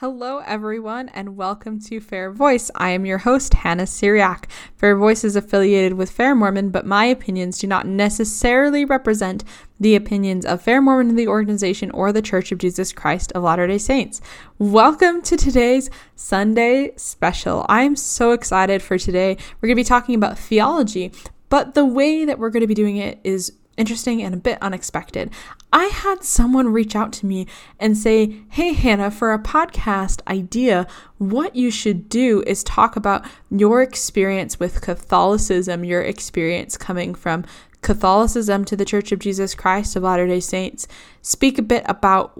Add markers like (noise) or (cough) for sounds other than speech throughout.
Hello, everyone, and welcome to Fair Voice. I am your host, Hannah Seariac. Fair Voice is affiliated with Fair Mormon, but my opinions do not necessarily represent the opinions of Fair Mormon, the organization, or the Church of Jesus Christ of Latter day Saints. Welcome to today's Sunday special. I'm so excited for today. We're going to be talking about theology, but the way that we're going to be doing it is interesting and a bit unexpected. I had someone reach out to me and say, Hey, Hannah, for a podcast idea, what you should do is talk about your experience with Catholicism, your experience coming from Catholicism to the Church of Jesus Christ of Latter day Saints. Speak a bit about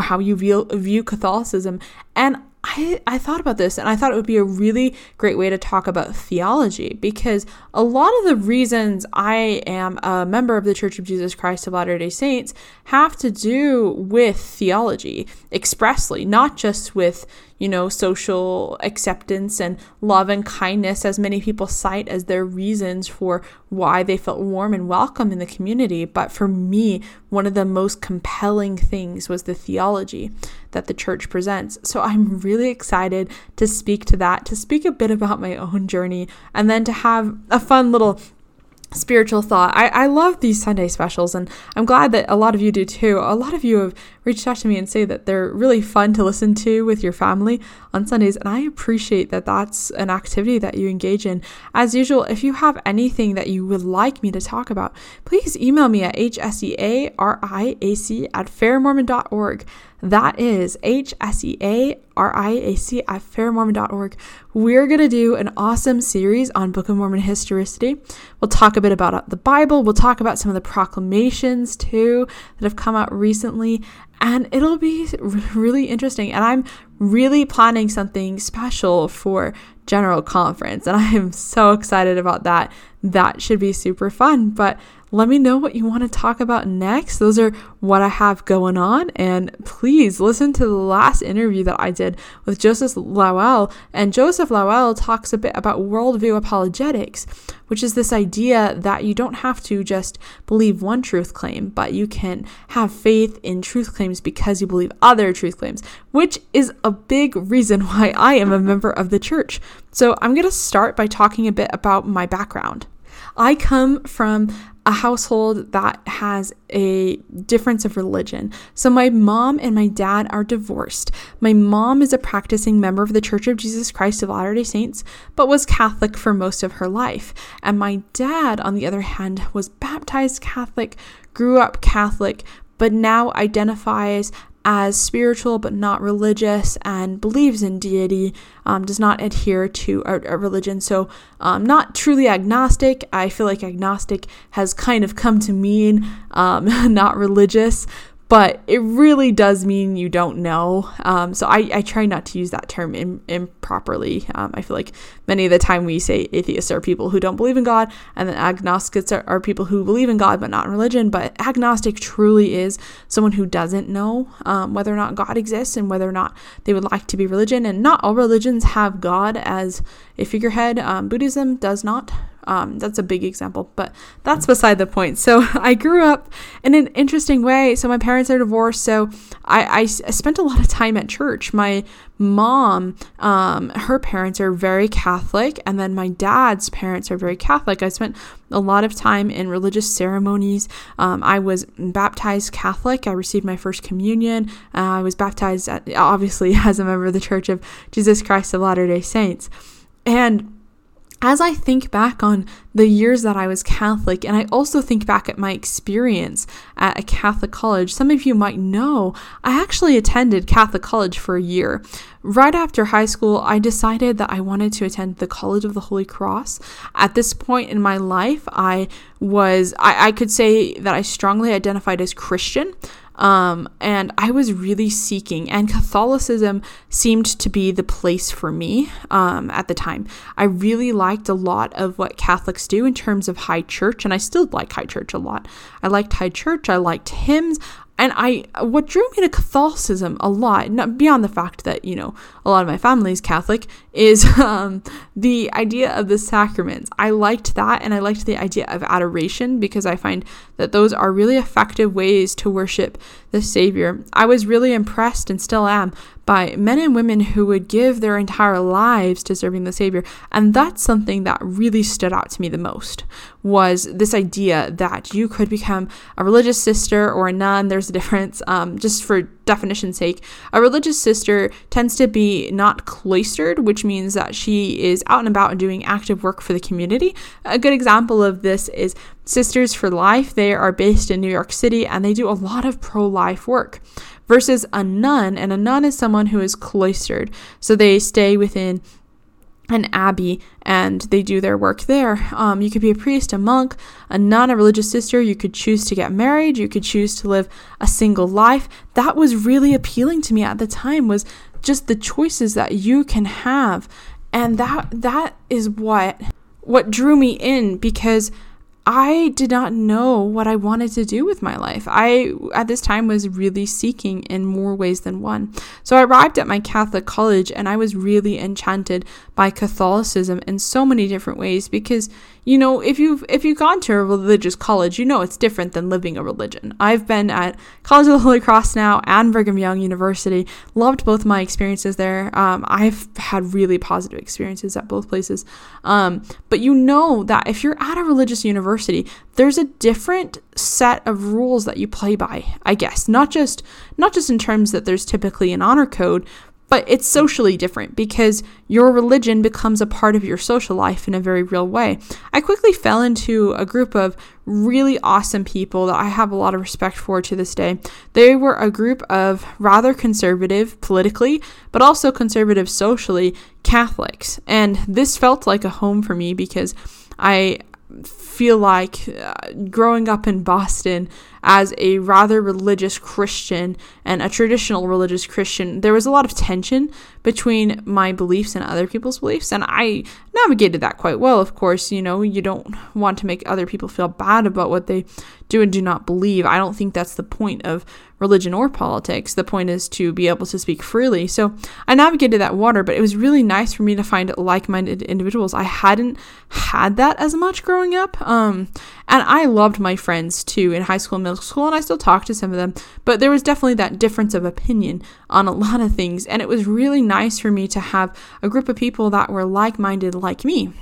how you view, view Catholicism. And I, I thought about this and I thought it would be a really great way to talk about theology because a lot of the reasons I am a member of the Church of Jesus Christ of Latter day Saints have to do with theology expressly, not just with you know, social acceptance and love and kindness, as many people cite as their reasons for why they felt warm and welcome in the community. But for me, one of the most compelling things was the theology that the church presents. So I'm really excited to speak to that, to speak a bit about my own journey, and then to have a fun little spiritual thought. I, I love these Sunday specials, and I'm glad that a lot of you do too. A lot of you have reached out to me and say that they're really fun to listen to with your family on Sundays, and I appreciate that that's an activity that you engage in. As usual, if you have anything that you would like me to talk about, please email me at hseariac at fairmormon.org. That is H S E A R I A C at fairmormon.org. We're going to do an awesome series on Book of Mormon historicity. We'll talk a bit about the Bible. We'll talk about some of the proclamations too that have come out recently. And it'll be really interesting. And I'm really planning something special for General Conference. And I am so excited about that. That should be super fun. But let me know what you want to talk about next. Those are what I have going on. And please listen to the last interview that I did with Joseph Lowell. And Joseph Lowell talks a bit about worldview apologetics, which is this idea that you don't have to just believe one truth claim, but you can have faith in truth claims because you believe other truth claims, which is a big reason (laughs) why I am a member of the church. So I'm going to start by talking a bit about my background. I come from a household that has a difference of religion. So, my mom and my dad are divorced. My mom is a practicing member of the Church of Jesus Christ of Latter day Saints, but was Catholic for most of her life. And my dad, on the other hand, was baptized Catholic, grew up Catholic, but now identifies as spiritual but not religious and believes in deity, um, does not adhere to a, a religion. So, um, not truly agnostic. I feel like agnostic has kind of come to mean um, (laughs) not religious, but it really does mean you don't know. Um, so I, I try not to use that term in, improperly. Um, I feel like many of the time we say atheists are people who don't believe in God, and then agnostics are, are people who believe in God but not in religion. But agnostic truly is someone who doesn't know um, whether or not God exists and whether or not they would like to be religion. And not all religions have God as a figurehead. Um, Buddhism does not. Um, that's a big example, but that's beside the point. So (laughs) I grew up in an interesting way. So my parents are divorced, so I, I spent a lot of time at church. My mom, um, her parents are very Catholic, and then my dad's parents are very Catholic. I spent a lot of time in religious ceremonies. Um, I was baptized Catholic. I received my first communion. Uh, I was baptized, at, obviously, (laughs) as a member of the Church of Jesus Christ of Latter day Saints. And as I think back on the years that I was Catholic, and I also think back at my experience at a Catholic college, some of you might know I actually attended Catholic college for a year. Right after high school, I decided that I wanted to attend the College of the Holy Cross. At this point in my life, I was, I, I could say that I strongly identified as Christian. Um, and I was really seeking, and Catholicism seemed to be the place for me um, at the time. I really liked a lot of what Catholics do in terms of high church, and I still like high church a lot. I liked high church, I liked hymns. And I what drew me to Catholicism a lot, not beyond the fact that you know a lot of my family is Catholic, is (laughs) um, the idea of the sacraments. I liked that, and I liked the idea of adoration because I find that those are really effective ways to worship the Savior. I was really impressed, and still am, by men and women who would give their entire lives to serving the Savior, and that's something that really stood out to me the most. Was this idea that you could become a religious sister or a nun? There's a difference, um, just for definition's sake. A religious sister tends to be not cloistered, which means that she is out and about and doing active work for the community. A good example of this is Sisters for Life. They are based in New York City and they do a lot of pro life work. Versus a nun, and a nun is someone who is cloistered. So they stay within an abbey and they do their work there. Um, you could be a priest, a monk, a nun, a religious sister. You could choose to get married. You could choose to live a single life. That was really appealing to me at the time. Was just the choices that you can have, and that that is what what drew me in because I did not know what I wanted to do with my life. I, at this time, was really seeking in more ways than one. So I arrived at my Catholic college and I was really enchanted by Catholicism in so many different ways because you know, if you've if you've gone to a religious college, you know it's different than living a religion. I've been at College of the Holy Cross now and Brigham Young University. Loved both my experiences there. Um, I've had really positive experiences at both places. Um, but you know that if you're at a religious university, there's a different set of rules that you play by. I guess not just not just in terms that there's typically an honor code, but it's socially different because your religion becomes a part of your social life in a very real way. I quickly fell into a group of really awesome people that I have a lot of respect for to this day. They were a group of rather conservative politically, but also conservative socially Catholics. And this felt like a home for me because I feel like uh, growing up in Boston as a rather religious Christian and a traditional religious Christian, there was a lot of tension between my beliefs and other people's beliefs. And I navigated that quite well, of course. You know, you don't want to make other people feel bad about what they do and do not believe. I don't think that's the point of religion or politics. The point is to be able to speak freely. So I navigated that water, but it was really nice for me to find like minded individuals. I hadn't had that as much growing up. Um, and I loved my friends too in high school and middle school, and I still talk to some of them. But there was definitely that difference of opinion on a (laughs) lot of things. And it was really nice for me to have a group of people that were like minded like me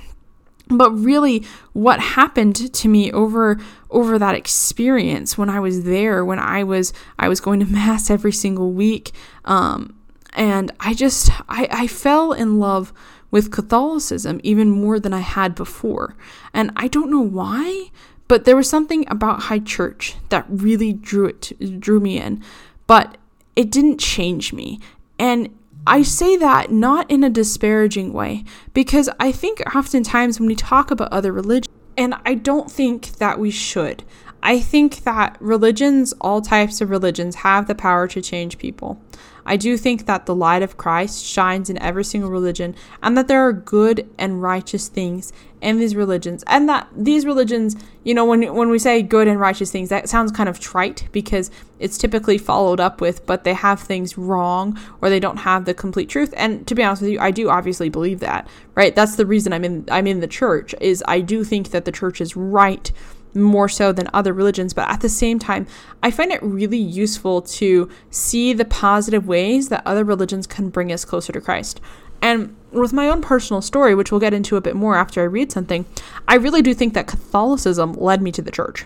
but really what happened to me over over that experience when i was there when i was i was going to (laughs) mass every single week um, and i just I, I fell in love with catholicism even more than i had before and i don't know why but there was something about high church that really drew it drew me in but it didn't change me and I say that not in a disparaging way, because I think oftentimes when we talk about other religions, and I don't think that we should, I think that religions, all types of religions, have the power to change people. I do think that the light of Christ shines in every single religion and that there are good and righteous things in these religions. And that these religions, you know, when when we say good and righteous things, that sounds kind of trite because it's typically followed up with but they have things wrong or they don't have the complete truth. And to be honest with you, I do obviously believe that, right? That's the reason I'm in I'm in the church is I do think that the church is right more so than other religions. But at the same time, I find it really useful to see the positive ways that other religions can bring us closer to Christ. And with my own personal story, which we'll get into a bit more after I read something, I really do think that Catholicism led me to the church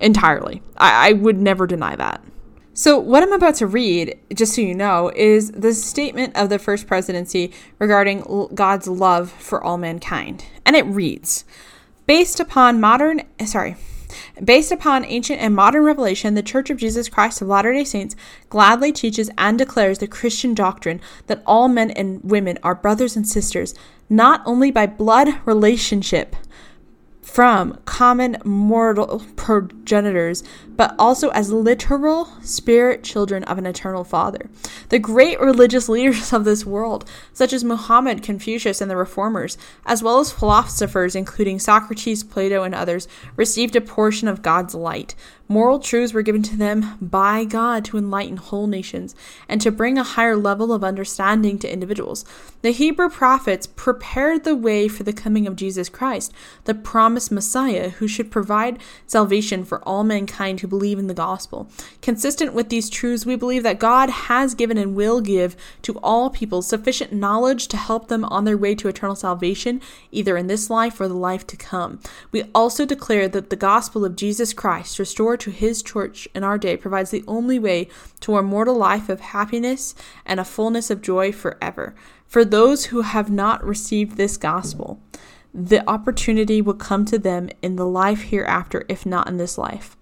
entirely. I, I would never deny that. So, what I'm about to read, just so you know, is the statement of the first presidency regarding God's love for all mankind. And it reads Based upon modern, sorry, Based upon ancient and modern revelation, the Church of Jesus Christ of Latter day Saints gladly teaches and declares the Christian doctrine that all men and women are brothers and sisters, not only by blood relationship, from common mortal progenitors, but also as literal spirit children of an eternal Father. The great religious leaders of this world, such as Muhammad, Confucius, and the Reformers, as well as philosophers including Socrates, Plato, and others, received a portion of God's light. Moral truths were given to them by God to enlighten whole nations and to bring a higher level of understanding to individuals. The Hebrew prophets prepared the way for the coming of Jesus Christ, the promised Messiah who should provide salvation for all mankind who believe in the gospel. Consistent with these truths, we believe that God has given and will give to all people sufficient knowledge to help them on their way to eternal salvation, either in this life or the life to come. We also declare that the gospel of Jesus Christ, restored to his church in our day, provides the only way to a mortal life of happiness and a fullness of joy forever. For those who have not received this gospel, the opportunity will come to them in the life hereafter, if not in this life.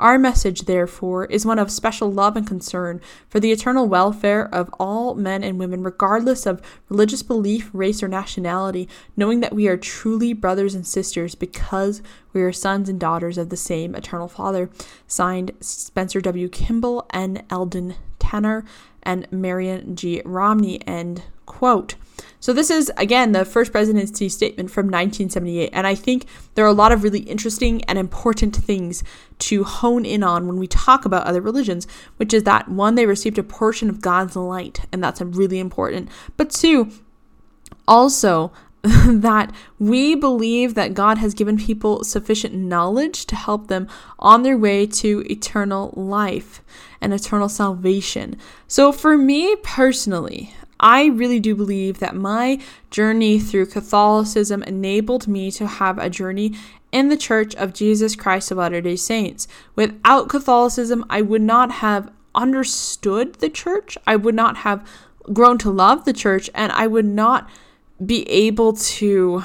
Our message, therefore, is one of special love and concern for the eternal welfare of all men and women, regardless of religious belief, race, or nationality, knowing that we are truly brothers and sisters because we are sons and daughters of the same eternal Father. Signed Spencer W. Kimball and Eldon Tanner and Marion G. Romney. End quote. So, this is again the first presidency statement from 1978, and I think there are a lot of really interesting and important things to hone in on when we talk about other religions, which is that one, they received a portion of God's light, and that's really important, but two, also (laughs) that we believe that God has given people sufficient knowledge to help them on their way to eternal life and eternal salvation. So, for me personally, I really do believe that my journey through Catholicism enabled me to have a journey in the Church of Jesus Christ of Latter day Saints. Without Catholicism, I would not have understood the church, I would not have grown to love the church, and I would not be able to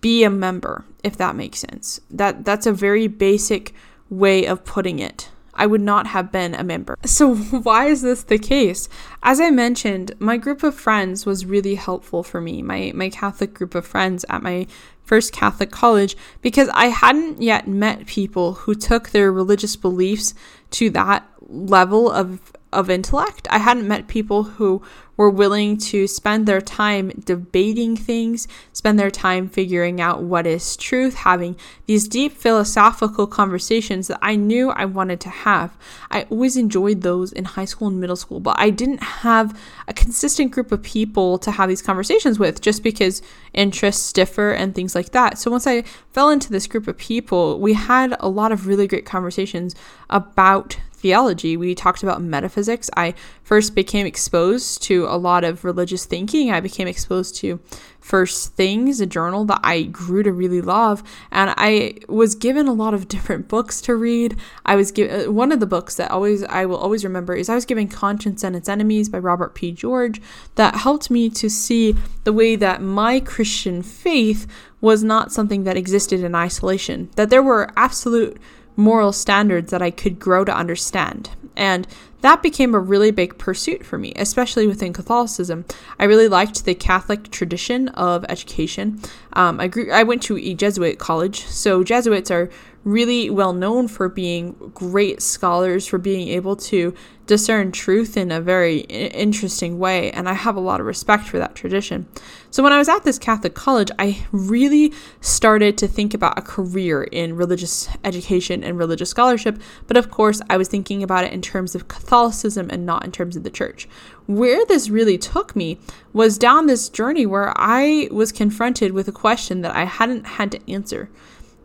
be a member, if that makes sense. That that's a very basic way of putting it. I would not have been a member. So, (laughs) why is this the case? As I mentioned, my group of friends was really helpful for me, my, my Catholic group of friends at my first Catholic college, because I hadn't yet met people who took their religious beliefs to that level of of intellect. I hadn't met people who were willing to spend their time debating things, spend their time figuring out what is truth, having these deep philosophical conversations that I knew I wanted to have. I always enjoyed those in high school and middle school, but I didn't have a consistent group of people to have these conversations with just because interests differ and things like that. So once I fell into this group of people, we had a lot of really great conversations about theology. We talked about metaphysics. I first became exposed to a lot of religious thinking. I became exposed to First Things, a journal that I grew to really love, and I was given a lot of (laughs) different books to read. I was given uh, one of the books that always I will always remember is I was given Conscience and Its Enemies by Robert P. George that helped me to see the way that my Christian faith was not something that existed in isolation. That there were absolute moral standards that I could grow to understand. And that became a really big pursuit for me, especially within Catholicism. I really liked the Catholic tradition of education. Um, I grew, I went to a Jesuit college, so Jesuits are really well known for being great scholars, for being able to discern truth in a very interesting way, and I have a lot of respect for that tradition. So, when I was at this Catholic college, I really started to think about a career in religious education and religious scholarship, but of course, I was thinking about it in terms of Catholicism and not in terms of the church. Where this really took me was down this journey where I was confronted with a question that I hadn't had to answer.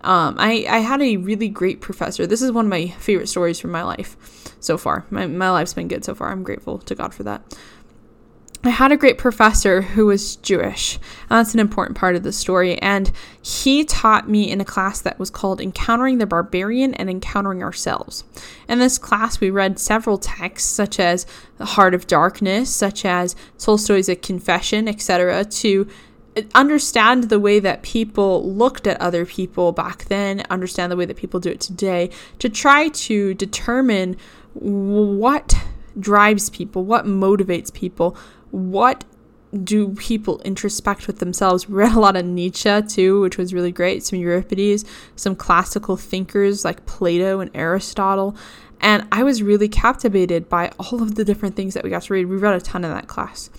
Um, I, I had a really great professor. This is one of my favorite stories from my life so far. My, my life's been good so far. I'm grateful to God for that. I had a great professor who was Jewish. that's an important part of the story. And he taught me in a class that was called Encountering the Barbarian and Encountering Ourselves. In this class, we read several texts, such as The Heart of Darkness, such as Tolstoy's A Confession, etc., to understand the way that people looked at other people back then, understand the way that people do it today, to try to determine what drives people, what motivates people, what do people introspect with themselves? Read a lot of Nietzsche too, which was really great, some Euripides, some classical thinkers like Plato and Aristotle. And I was really captivated by all of the different things that we got to read. We read a ton in that class.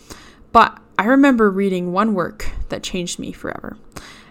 But I remember reading one work that changed me forever,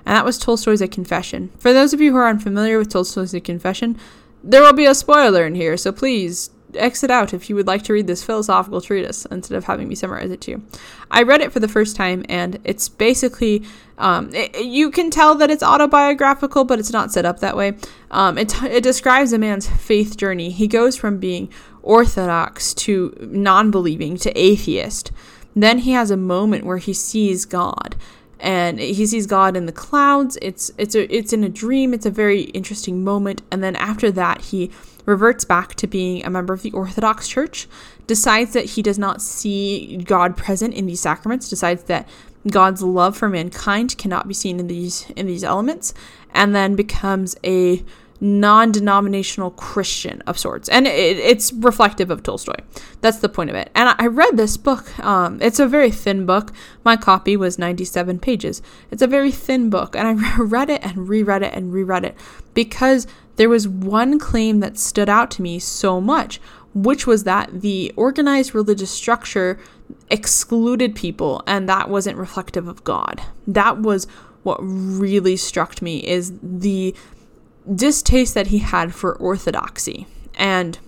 and that was Tolstoy's A Confession. For those of you who are unfamiliar with Tolstoy's A Confession, there will be a spoiler in here, so please exit out if you would like to read this philosophical treatise instead of having me summarize it to you. I read it for the first time, and it's basically um, it, you can tell that it's autobiographical, but it's not set up that way. Um, it, it describes a man's faith journey. He goes from being orthodox to non believing to atheist. Then he has a moment where he sees God and he sees God in the clouds. It's it's a it's in a dream. It's a very interesting moment. And then after that, he reverts back to being a member of the Orthodox Church, decides that he does not see God present in these sacraments, decides that God's love for mankind cannot be seen in these in these elements, and then becomes a non-denominational Christian of sorts, and it, it's reflective of Tolstoy. That's the point of it. And I read this book. Um, it's a very thin book. My copy was 97 pages. It's a very thin book, and I (laughs) read it and reread it and reread it because there was one claim that stood out to me so much, which was that the organized religious structure excluded people and that wasn't reflective of God. That was what really struck me is the distaste that he had for orthodoxy. And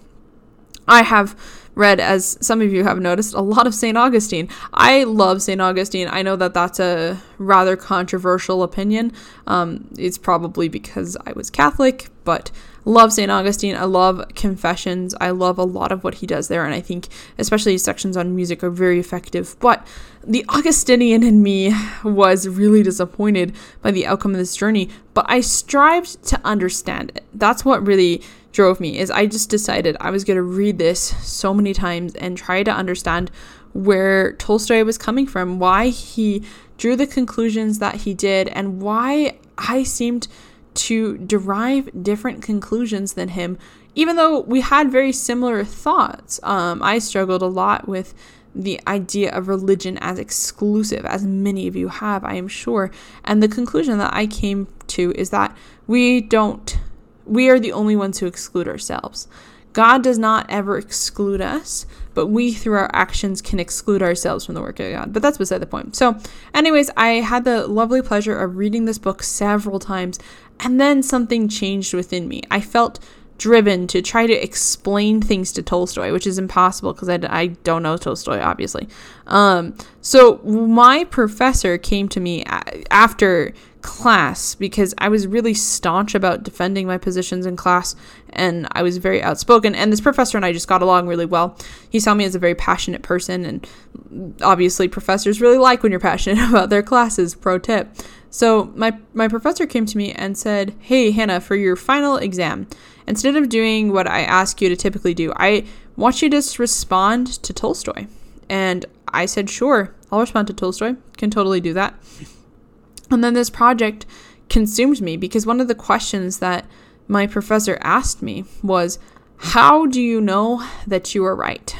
I have read, as some of you have noticed, a lot of St. Augustine. I love St. Augustine. I know that that's a rather controversial opinion. Um, it's probably because I was Catholic, but love St. Augustine. I love Confessions. I love a lot of what he does there, and I think especially sections on music are very effective. But the Augustinian in me was really disappointed by the outcome of this journey, but I strived to understand it. That's what really drove me is I just decided I was going to read this so many times and try to understand where Tolstoy was coming from, why he drew the conclusions that he did, and why I seemed to derive different conclusions than him, even though we had very similar thoughts. Um, I struggled a lot with the idea of religion as exclusive, as many of you have, I am sure. And the conclusion that I came to is that we don't we are the only ones who exclude ourselves. God does not ever exclude us, but we, through our actions, can exclude ourselves from the work of God. But that's beside the point. So, anyways, I had the lovely pleasure of reading this book several times, and then something changed within me. I felt driven to try to explain things to Tolstoy, which is impossible because I, I don't know Tolstoy, obviously. Um, so, my professor came to me after class because I was really staunch about defending my positions in class and I was very outspoken. And this professor and I just got along really well. He saw me as a very passionate person, and obviously, professors really like when you're passionate (laughs) about their classes. Pro tip. So, my, my professor came to me and said, Hey, Hannah, for your final exam, instead of doing what I ask you to typically do, I want you to just respond to Tolstoy. And I said, Sure, I'll respond to Tolstoy. Can totally do that. And then this project consumed me because one of the questions that my professor asked me was, How do you know that you are right?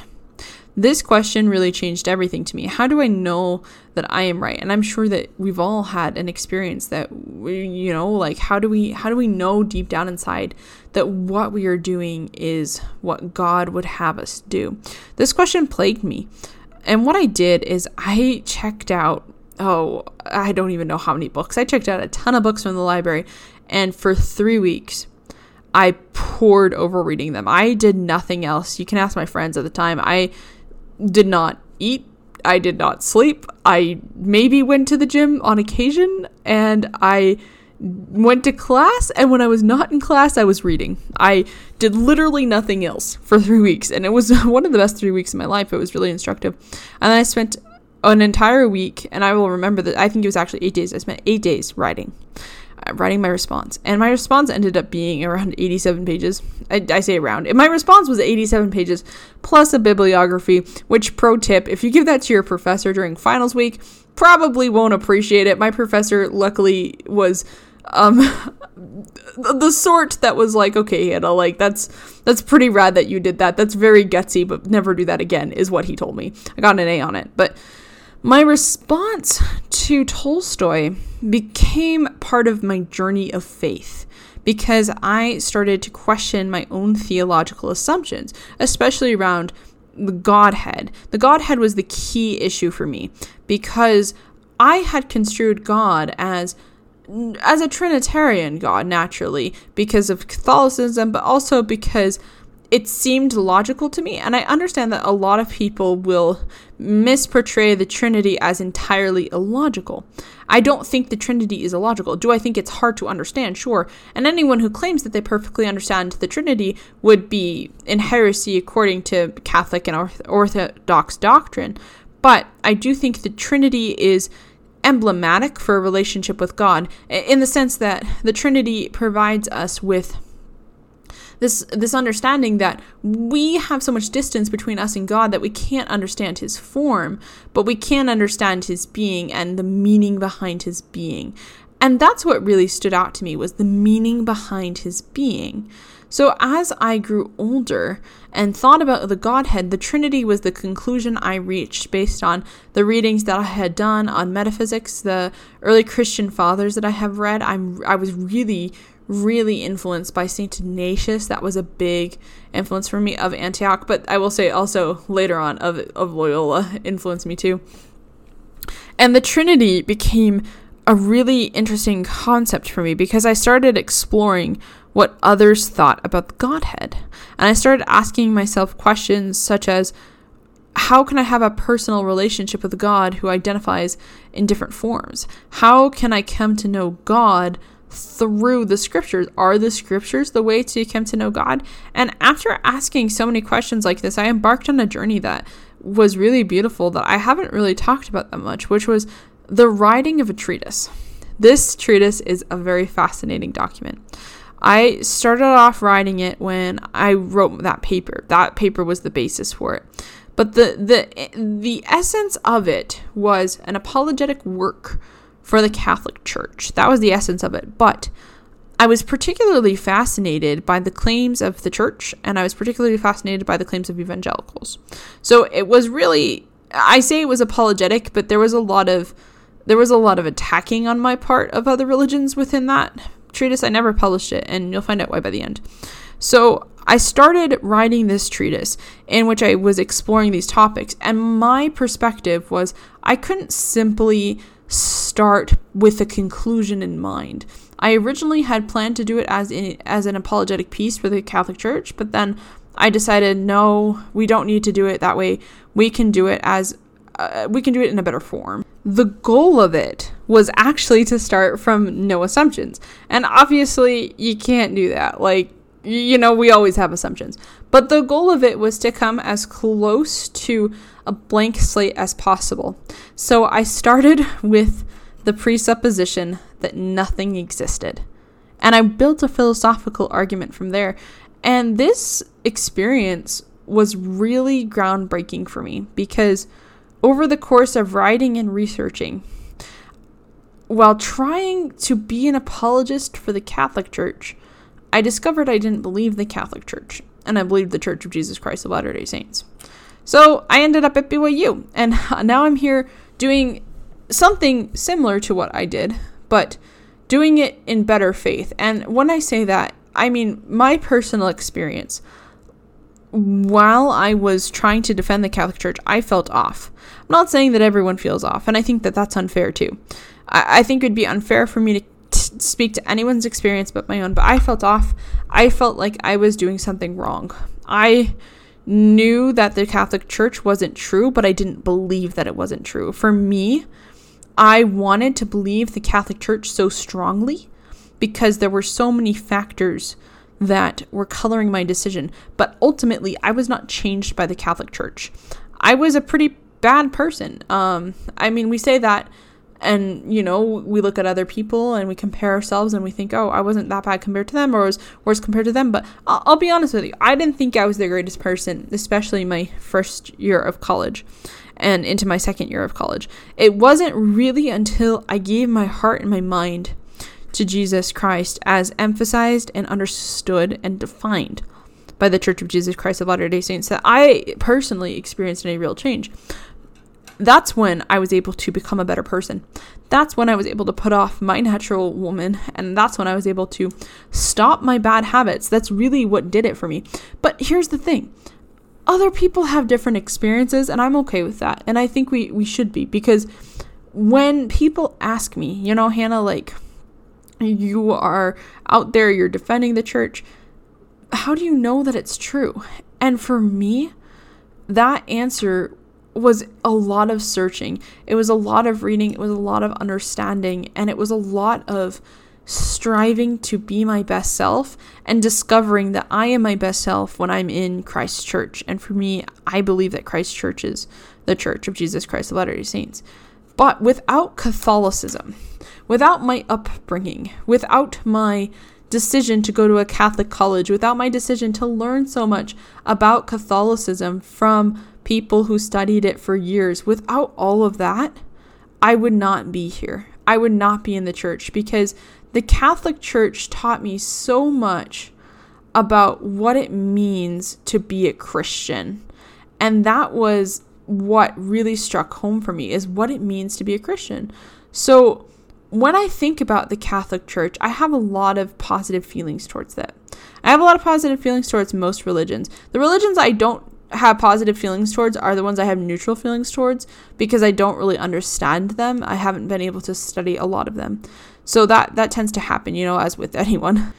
This question really changed everything to me. How do I know that I am right? And I'm sure that we've all had an experience that we, you know, like how do we how do we know deep down inside that what we are doing is what God would have us do? This question plagued me. And what I did is I checked out oh, I don't even know how many books. I checked out a ton of books from the library, and for three weeks, I poured over reading them. I did nothing else. You can ask my friends at the time. I did not eat. I did not sleep. I maybe went to the gym on occasion, and I went to class and when I was not in class I was reading. I did literally nothing else for 3 weeks and it was (laughs) one of the best 3 weeks of my life. It was really instructive. And I spent an entire week, and I will remember that I think it was actually eight days. I spent eight days writing, uh, writing my response, and my response ended up being around 87 pages. I, I say around. My response was 87 pages plus a bibliography. Which pro tip: if you give that to your professor during finals week, probably won't appreciate it. My professor, luckily, was um (laughs) the sort that was like okay Hannah like that's that's pretty rad that you did that that's very gutsy but never do that again is what he told me i got an a on it but my response to Tolstoy became part of my journey of faith because I started to question my own theological assumptions, especially around the Godhead. The Godhead was the key issue for me because I had construed God as as a Trinitarian God, naturally, because of Catholicism, but also because it seemed logical to me. And I understand that a lot of people will misportray the Trinity as entirely illogical. I don't think the Trinity is illogical. Do I think it's hard to understand? Sure. And anyone who claims that they perfectly understand the Trinity would be in heresy according to Catholic and Orthodox doctrine. But I do think the Trinity is emblematic for a relationship with God in the sense that the Trinity provides us with this this understanding that we have so much distance between us and God that we can't understand his form, but we can understand his being and the meaning behind his being. And that's what really stood out to me was the meaning behind his being. So as I grew older and thought about the Godhead, the Trinity was the conclusion I reached based on the readings that I had done on metaphysics, the early Christian fathers that I have read. I'm I was really really influenced by Saint Ignatius. That was a big influence for me of Antioch, but I will say also later on of of Loyola influenced me too. And the Trinity became a really interesting concept for me because I started exploring what others thought about the Godhead. And I started asking myself questions such as how can I have a personal relationship with God who identifies in different forms? How can I come to know God through the scriptures. Are the scriptures the way to come to know God? And after asking so many questions like this, I embarked on a journey that was really beautiful that I haven't really talked about that much, which was the writing of a treatise. This treatise is a very fascinating document. I started off writing it when I wrote that paper. That paper was the basis for it. But the the the essence of it was an apologetic work for the Catholic Church. That was the essence of it. But I was particularly fascinated by the claims of the church, and I was particularly fascinated by the claims of evangelicals. So it was really, I say it was apologetic, but there was a lot of there was a lot of attacking on my part of other religions within that treatise. I never published it, and you'll find out why by the end. So I started writing this treatise in which I was exploring these topics, and my perspective was I couldn't simply start with a conclusion in mind. I originally had planned to do it as in, as an apologetic piece for the Catholic Church, but then I decided no, we don't need to do it that way. We can do it as uh, we can do it in a better form. The goal of it was actually to start from no assumptions. And obviously, you can't do that. Like, you know, we always have assumptions. But the goal of it was to come as close to a blank slate as possible. So I started (laughs) with the presupposition that nothing existed. And I built a philosophical argument from there. And this experience was really groundbreaking for me because over the course of writing and researching, while trying to be an apologist for the Catholic Church, I discovered I didn't believe the Catholic Church, and I believed the Church of Jesus Christ of Latter day Saints. So I ended up at BYU, and (laughs) now I'm here doing something similar to what I did, but doing it in better faith. And when I say that, I mean my personal experience. While I was trying to defend the Catholic Church, I felt off. I'm not saying that everyone feels off, and I think that that's unfair too. I, I think it would be unfair for me to t- speak to anyone's experience but my own, but I felt off. I felt like I was doing something wrong. I knew that the Catholic Church wasn't true, but I didn't believe that it wasn't true. For me, I wanted to believe the Catholic Church so strongly because there were so many factors that were coloring my decision. But ultimately, I was not changed by the Catholic Church. I was a pretty bad person. Um, I mean, we say that and you know we look at other people and we compare ourselves and we think oh i wasn't that bad compared to them or was worse compared to them. But I'll, I'll, be honest with you i didn't think i was the greatest person especially my first year of college and into my second year of college. It wasn't really until i gave my heart and my mind to jesus christ as emphasized and understood and defined by the church of jesus christ of latter day saints that i personally experienced any real change that's when I was able to become a better person. That's when I was able to put off my natural woman, and that's when I was able to stop my bad habits. That's really what did it for me. But here's the thing other people have different experiences, and I'm okay with that. And I think we, we should be because when people ask me, you know, Hannah, like, you are out there, you're defending the church. How do you know that it's true? And for me, that answer was a lot of searching. It was a lot of reading, it was a lot of understanding, and it was a lot of striving to be my best self and discovering that I am my best self when I'm in Christ's church. And for me, I believe that Christ's church is the church of Jesus Christ of Latter day Saints. But without Catholicism, without my upbringing, without my decision to go to a Catholic college, without my decision to learn so much about Catholicism from people who studied it for years, without all of that, I would not be here. I would not be in the church because the Catholic Church taught me so much about what it means to be a Christian. And that was what really struck home for me is what it means to be a Christian. So when I think about the Catholic Church, I have a lot of positive feelings towards that. I have a lot of positive feelings towards most religions. The religions I don't have positive feelings towards are the ones I have neutral feelings towards because I don't really understand them. I haven't been able to study a lot of them. So that that tends to happen, you know, as with (laughs) anyone.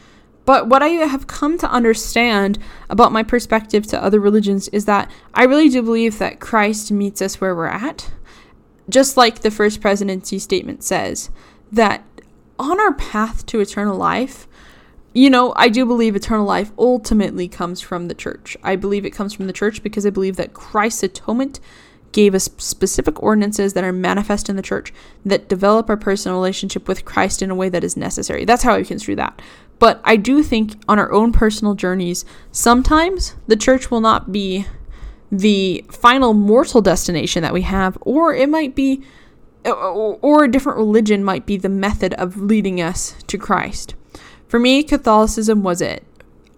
But what I have come to understand about my perspective to other religions is that I really do believe that Christ meets us where we're at. Just like the first presidency statement says, that on our path to eternal life, you know, I do believe eternal life ultimately comes from the church. I believe it comes from the church because I believe that Christ's atonement gave us specific ordinances that are manifest in the church that develop our personal relationship with Christ in a way that is necessary. That's how I construe that. But I do think on our own personal journeys, sometimes the church will not be the final mortal destination that we have, or it might be, Uh, or a different religion might be the method of leading us to Christ. For me, Catholicism was it.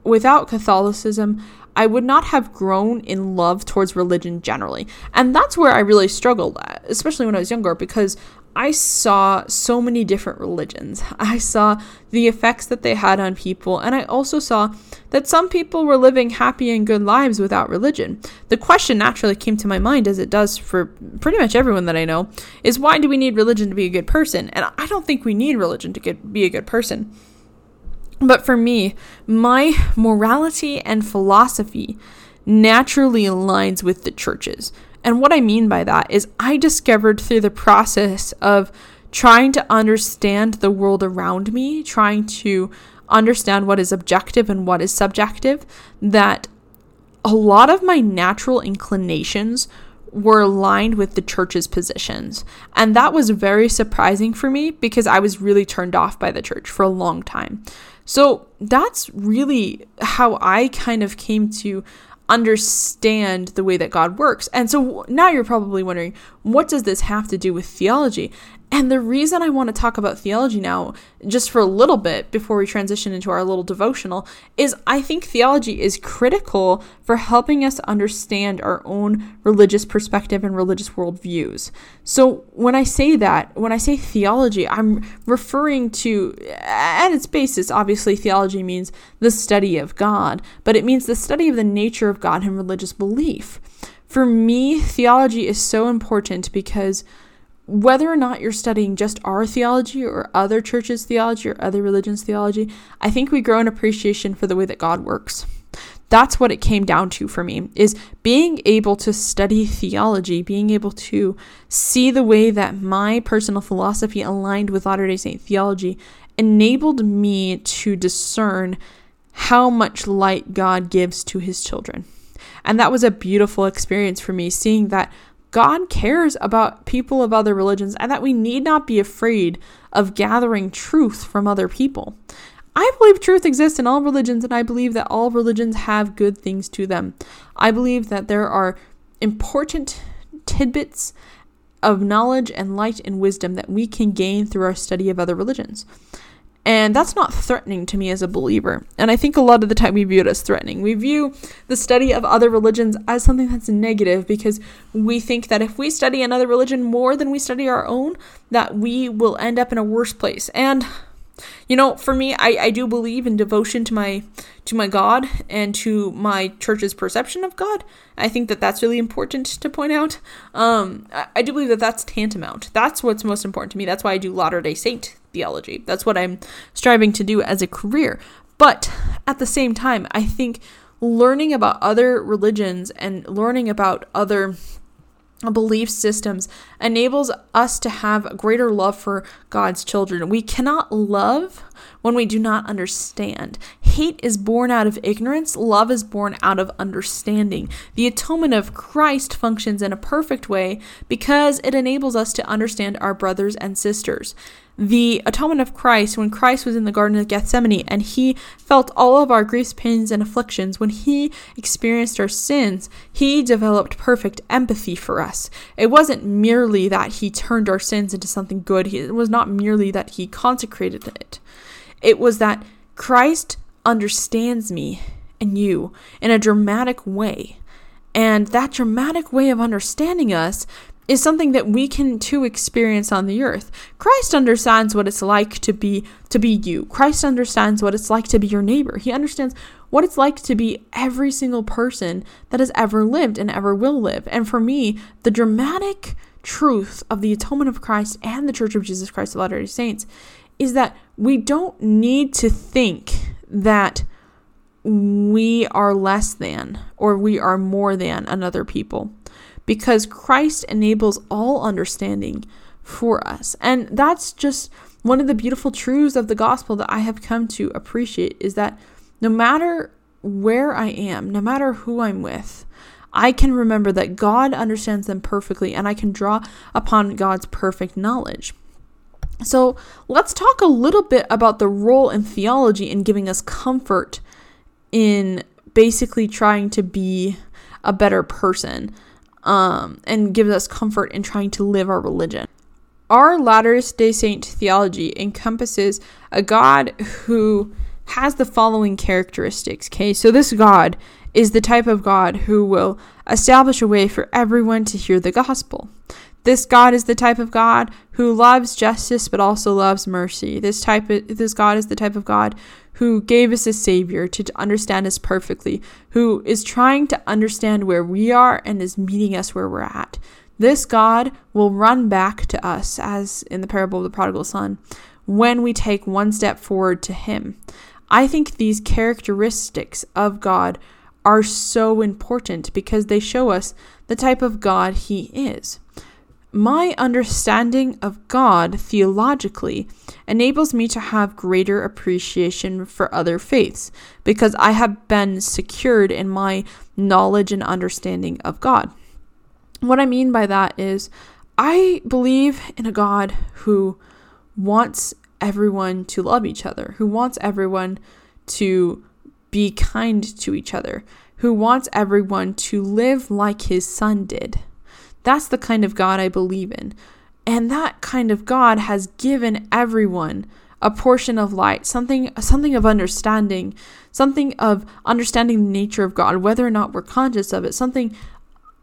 Without Catholicism, I would not have grown in love towards religion generally. And that's where I really struggled at, especially when I was younger, because I saw so many different religions. (laughs) I saw the effects that they had on people, and I also saw that some people were living happy and good lives without religion. The question naturally came to my mind, as it does for pretty much everyone that I know, is why do we need religion to be a good person? And I don't think we need religion to get, be a good person. But for me, my morality and philosophy naturally aligns with the churches. And what I mean by that is, I discovered through the process of trying to understand the world around me, trying to understand what is objective and what is subjective, that a lot of my natural inclinations were aligned with the church's positions. And that was very surprising for me because I was really turned off by the church for a long time. So that's really how I kind of came to understand the way that God works. And so now you're probably wondering, what does this have to do with theology? And the reason I want to talk about theology now, just for a little bit before we transition into our little devotional, is I think theology is critical for helping us understand our own religious perspective and religious worldviews. So when I say that, when I say theology, I'm referring to, at its basis, obviously, theology means the study of God, but it means the study of the nature of God and religious belief. For me, theology is so important because whether or not you're studying just our theology or other churches' theology or other religions' theology, I think we grow an appreciation for the way that God works. That's what it came down to for me is being able to study theology, being able to see the way that my personal philosophy aligned with Latter-day Saint theology enabled me to discern how much light God gives to his children. And that was a beautiful experience for me seeing that God cares about people of other religions and that we need not be afraid of gathering truth from other people. I believe truth exists in all religions, and I believe that all religions have good things to them. I believe that there are important tidbits of knowledge and light and wisdom that we can gain through our study of other religions. And that's not threatening to me as a believer. And I think a lot of the time we view it as threatening. We view the study of other religions as something that's negative because we think that if we study another religion more than we study our own, that we will end up in a worse place. And you know, for me, I, I do believe in devotion to my to my God and to my church's perception of God. I think that that's really important to point out. Um, I, I do believe that that's tantamount. That's what's most important to me. That's why I do Latter Day Saint theology. That's what I'm striving to do as a career. But at the same time, I think learning about other religions and learning about other belief systems enables us to have greater love for God's children. We cannot love when we do not understand. Hate is born out of ignorance, love is born out of understanding. The atonement of Christ functions in a perfect way because it enables us to understand our brothers and sisters the atonement of Christ when Christ was in the Garden of Gethsemane and he felt all of our griefs, pains, and afflictions. When he experienced our sins, he developed perfect empathy for us. It wasn't merely that he turned our sins into something good, it was not merely that he consecrated it. It was that Christ understands me and you in a dramatic way. And that dramatic way of understanding us is something that we can too experience on the earth. Christ understands what it's like to be to be you. Christ understands what it's like to be your neighbor. He understands what it's like to be every single person that has ever lived and ever will live. And for me, the dramatic truth of the atonement of Christ and the Church of Jesus Christ of Latter-day Saints is that we don't need to think that we are less than or we are more than another people because Christ enables all understanding for us. And that's just one of the beautiful truths of the gospel that I have come to appreciate is that no matter where I am, no matter who I'm with, I can remember that God understands them perfectly and I can draw upon God's perfect knowledge. So let's talk a little bit about the role in theology in giving us comfort in basically trying to be a better person um, and gives us comfort in trying to live our religion. Our Latter day Saint theology encompasses a God who has the following characteristics. Okay, so this God is the type of God who will establish a way for everyone to hear the gospel. This God is the type of God who loves justice but also loves mercy. This type of, this God is the type of God who gave us a Savior to, understand us perfectly, who is trying to understand where we are and is meeting us where we're at. This God will run back to us, as in the parable of the prodigal son, when we take one step forward to Him. I think these characteristics of God are so important because they show us the type of God He is. My understanding of God theologically enables me to have greater appreciation for other faiths because I have been secured in my knowledge and understanding of God. What I mean by that is, I believe in a God who wants everyone to love each other, who wants everyone to be kind to each other, who wants everyone to live like his son did. That's the kind of God I believe in. And that kind of God has given everyone a portion of light, something something of understanding, something of understanding the nature of God, whether or not we're conscious of it, something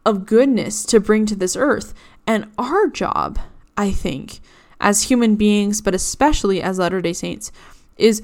of goodness to bring to this earth. And our job, I think, as human beings, but especially as Latter-day Saints, is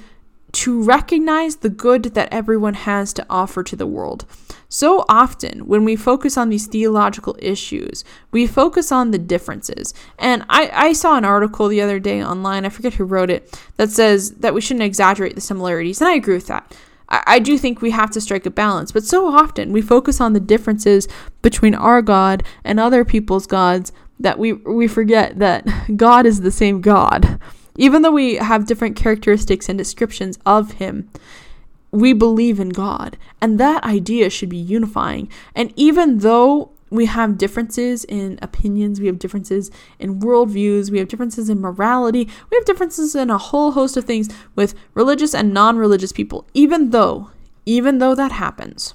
to recognize the good that everyone has to offer to the world. So often, when we focus on these theological issues, we focus on the differences. And I, I saw an article the other day online, I forget who wrote it, that says that we shouldn't exaggerate the similarities. And I agree with that. I, I do think we have to strike a balance, but so often we focus on the differences between our God and other people's gods that we, we forget that (laughs) God is the same God. Even though we have different characteristics and descriptions of him, we believe in God. And that idea should be unifying. And even though we have differences in opinions, we have differences in worldviews, we have differences in morality, we have differences in a whole host of things with religious and non religious people, even though, even though that happens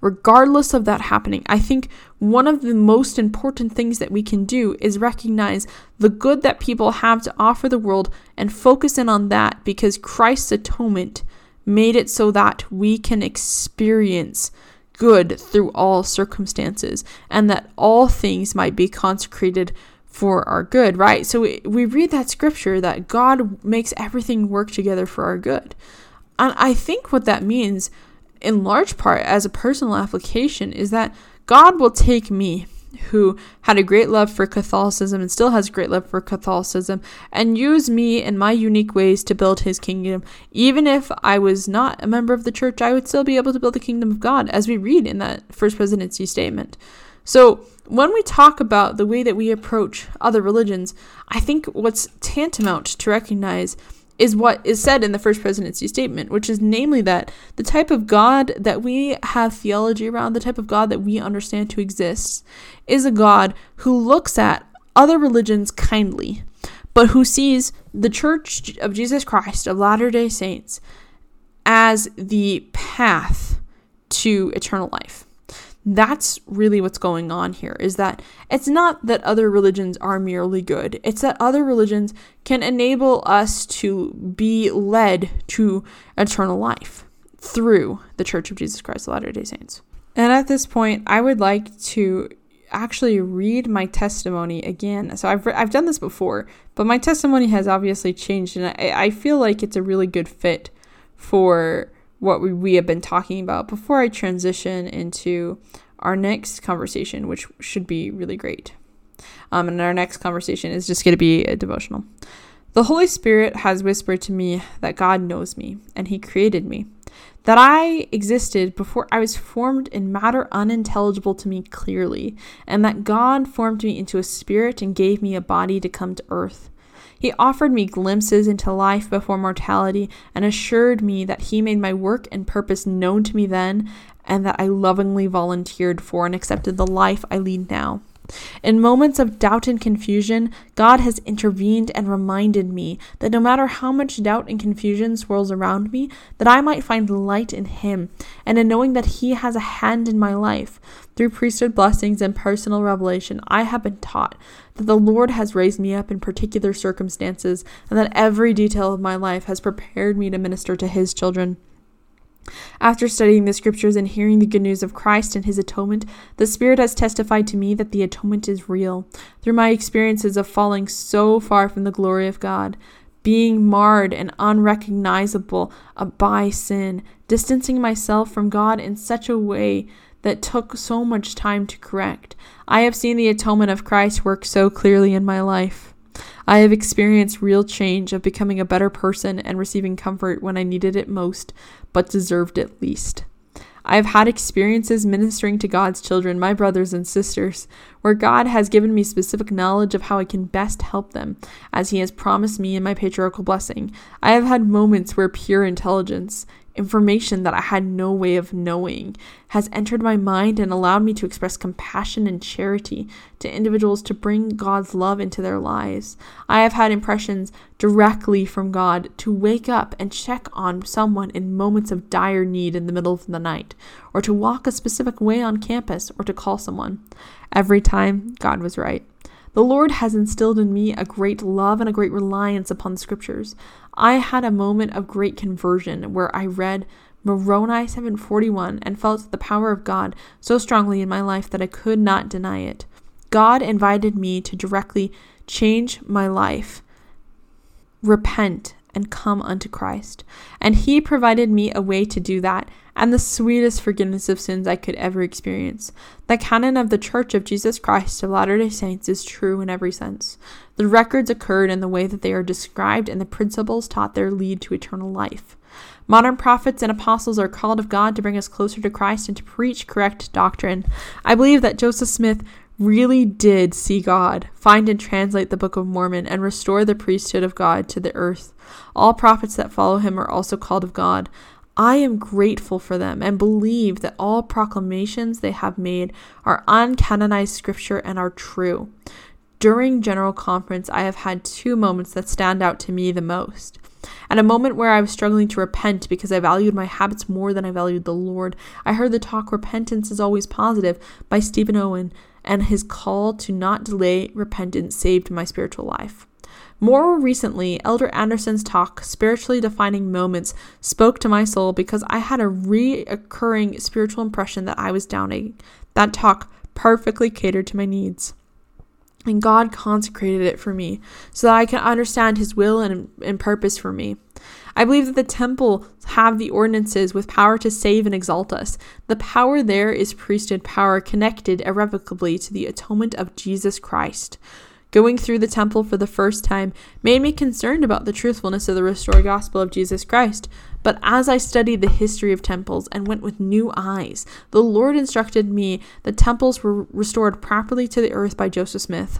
regardless of that happening, I think one of the most important things that we can do is recognize the good that people have to offer the world and focus in on that because Christ's atonement made it so that we can experience good through all circumstances and that all things might be consecrated for our good, right? So we, we read that scripture that God makes everything work together for our good. And I think what that means, in large part, as a personal application, is that God will take me, who had a great love for Catholicism and still has a great love for Catholicism, and use me in my unique ways to build his kingdom. Even if I was not a member of the church, I would still be able to build the kingdom of God, as we read in that first presidency statement. So, when we talk about the way that we approach other religions, I think what's tantamount to recognize is what is said in the first presidency statement, which is namely that the type of God that we have theology around, the type of God that we understand to exist, is a God who looks at other religions kindly, but who sees the Church of Jesus Christ of Latter day Saints as the path to eternal life that's really what's going on here is that it's not that other religions are merely good. It's that other religions can enable us to be led to eternal life through the church of jesus christ of latter-day saints. And at this point i would like to actually read my testimony again. So i've, I've done this before but my testimony has obviously changed and I, I feel like it's a really good fit for what we, have been talking about before I transition into our next conversation, which should be really great. Um, and our next conversation is just going to be a devotional. The Holy Spirit has whispered to me that God knows me and He created me, that I existed before I was formed in matter unintelligible to me clearly, and that God formed me into a spirit and gave me a body to come to earth. He offered me glimpses into life before mortality and assured me that He made my work and purpose known to me then, and that I lovingly volunteered for and accepted the life I lead now. In moments of doubt and confusion, God has intervened and reminded me that no matter how much doubt and confusion swirls around me, that I might find light in Him, and in knowing that He has a hand in my life. Through priesthood blessings and personal revelation, I have been taught that the Lord has raised me up in particular circumstances, and that every detail of my life has prepared me to minister to His children. After studying the scriptures and hearing the good news of Christ and his atonement, the Spirit has testified to me that the atonement is real. Through my experiences of falling so far from the glory of God, being marred and unrecognizable by sin, distancing myself from God in such a way that took so much time to correct, I have seen the atonement of Christ work so clearly in my life. I have experienced real change of becoming a better person and receiving comfort when I needed it most, but deserved it least. I have had experiences ministering to God's children, my brothers and sisters, where God has given me specific knowledge of how I can best help them, as He has promised me in my patriarchal blessing. I have had moments where pure intelligence, information that I had no way of knowing has entered my mind and allowed me to express compassion and charity to individuals to bring God's love into their lives. I have had impressions directly from God to wake up and check on someone in moments of dire need in the middle of the night, or to walk a specific way on campus, or to call someone. Every time, God was right. The Lord has instilled in me a great love and a great reliance upon the scriptures. I had a moment of great conversion where I read Moroni 741 and felt the power of God so strongly in my life that I could not deny it. God invited me to directly change my life, repent, and come unto Christ. And He provided me a way to do that and the sweetest forgiveness of sins I could ever experience. The canon of the Church of Jesus Christ of Latter day Saints is true in every sense. The records occurred in the way that they are described, and the principles taught there lead to eternal life. Modern prophets and apostles are called of God to bring us closer to Christ and to preach correct doctrine. I believe that Joseph Smith really did see God, find and translate the Book of Mormon, and restore the priesthood of God to the earth. All prophets that follow him are also called of God. I am grateful for them and believe that all proclamations they have made are uncanonized scripture and are true. During General Conference, I have had two moments that stand out to me the most. At a moment where I was struggling to repent because I valued my habits more than I valued the Lord, I heard the talk Repentance is Always Positive by Stephen Owen, and his call to not delay repentance saved my spiritual life. More recently, Elder Andersen's talk, Spiritually Defining Moments, spoke to my soul because I had a reoccurring spiritual impression that I was downing. That talk perfectly catered to my needs. And God consecrated it for me so that I can understand His will and, and purpose for me. I believe that the temple have the ordinances with power to save and exalt us. The power there is priesthood power connected irrevocably to the atonement of Jesus Christ. Going through the temple for the first time made me concerned about the truthfulness of the restored gospel of Jesus Christ. But as I studied the history of temples and went with new eyes, the Lord instructed me that temples were restored properly to the earth by Joseph Smith.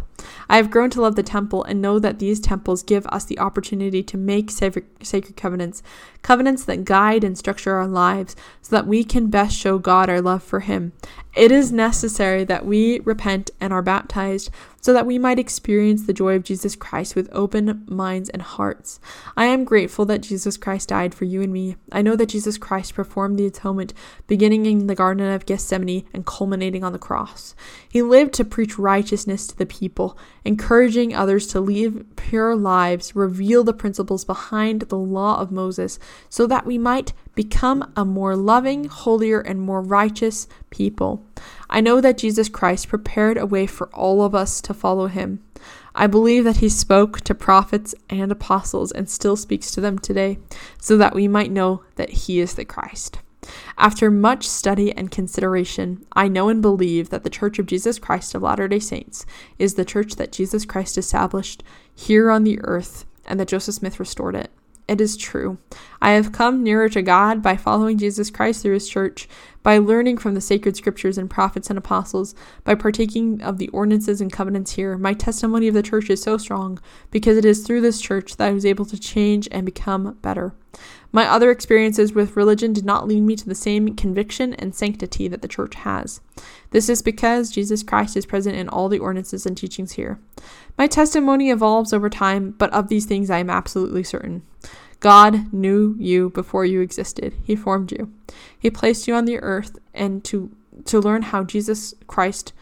I have grown to love the temple and know that these temples give us the opportunity to make sacred covenants, covenants that guide and structure our lives so that we can best show God our love for Him. It is necessary that we repent and are baptized so that we might experience the joy of Jesus Christ with open minds and hearts. I am grateful that Jesus Christ died for you and. I know that Jesus Christ performed the atonement beginning in the Garden of Gethsemane and culminating on the cross. He lived to preach righteousness to the people, encouraging others to live pure lives, reveal the principles behind the law of Moses, so that we might become a more loving, holier, and more righteous people. I know that Jesus Christ prepared a way for all of us to follow him. I believe that he spoke to prophets and apostles and still speaks to them today, so that we might know that he is the Christ. After much study and consideration, I know and believe that the Church of Jesus Christ of Latter day Saints is the church that Jesus Christ established here on the earth and that Joseph Smith restored it. It is true. I have come nearer to God by following Jesus Christ through his church, by learning from the sacred scriptures and prophets and apostles, by partaking of the ordinances and covenants here. My testimony of the church is so strong because it is through this church that I was able to change and become better. My other experiences with religion did not lead me to the same conviction and sanctity that the church has. This is because Jesus Christ is present in all the ordinances and teachings here. My testimony evolves over time, but of these things I am absolutely certain. God knew you before you existed. He formed you. He placed you on the earth and to to learn how Jesus Christ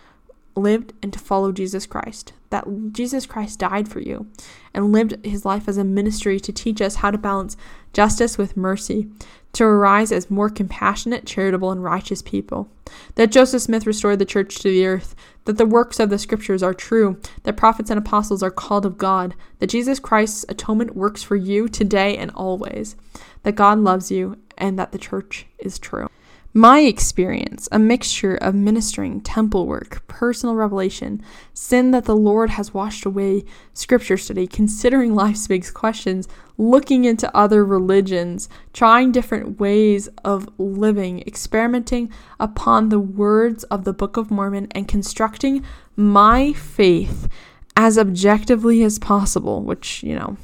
lived and to follow Jesus Christ. That Jesus Christ died for you and lived his life as a ministry to teach us how to balance justice with mercy, to arise as more compassionate, charitable, and righteous people. That Joseph Smith restored the church to the earth, that the works of the scriptures are true, that prophets and apostles are called of God, that Jesus Christ's atonement works for you today and always, that God loves you, and that the church is true. My experience, a mixture of ministering, temple work, personal revelation, sin that the Lord has washed away, scripture study, considering (laughs) life's big questions, looking into other religions, trying different ways of living, experimenting upon the words of the Book of Mormon, and constructing my faith as objectively as possible, which, you know,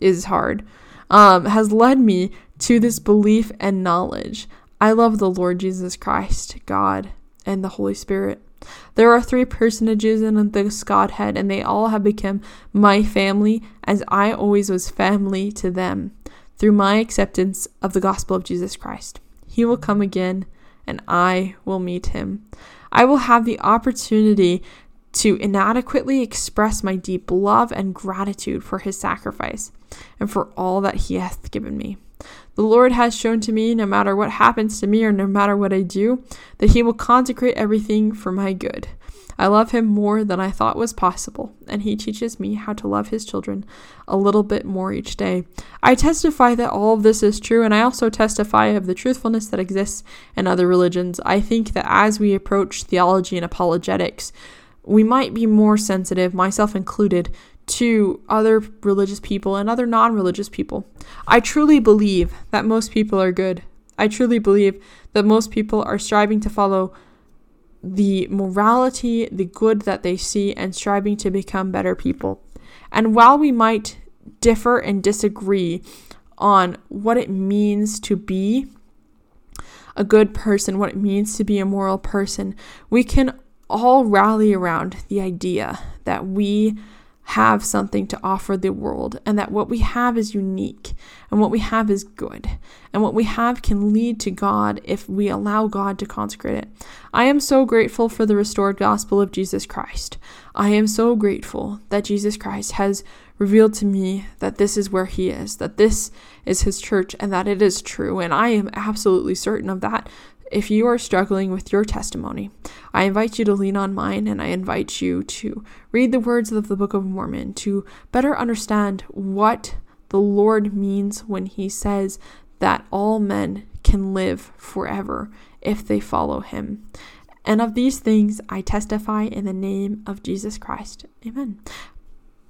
is hard, um, has led me to this belief and knowledge. I love the Lord Jesus Christ, God, and the Holy Spirit. There are three personages in this Godhead, and they all have become my family, as I always was family to them, through my acceptance of the gospel of Jesus Christ. He will come again, and I will meet him. I will have the opportunity to inadequately express my deep love and gratitude for his sacrifice and for all that he hath given me. The Lord has shown to me, no matter what happens to me or no matter what I do, that He will consecrate everything for my good. I love Him more than I thought was possible, and He teaches me how to love His children a little bit more each day. I testify that all of this is true, and I also testify of the truthfulness that exists in other religions. I think that as we approach theology and apologetics, we might be more sensitive, myself included, to other religious people and other non religious people. I truly believe that most people are good. I truly believe that most people are striving to follow the morality, the good that they see, and striving to become better people. And while we might differ and disagree on what it means to be a good person, what it means to be a moral person, we can all rally around the idea that we have something to offer the world and that what we have is unique and what we have is good and what we have can lead to God if we allow God to consecrate it. I am so grateful for the restored gospel of Jesus Christ. I am so grateful that Jesus Christ has revealed to me that this is where he is, that this is his church and that it is true and I am absolutely certain of that if you are struggling with your testimony, I invite you to lean on mine and I invite you to read the words of the Book of Mormon to better understand what the Lord means when he says that all men can live forever if they follow him. And of these things I testify in the name of Jesus Christ. Amen.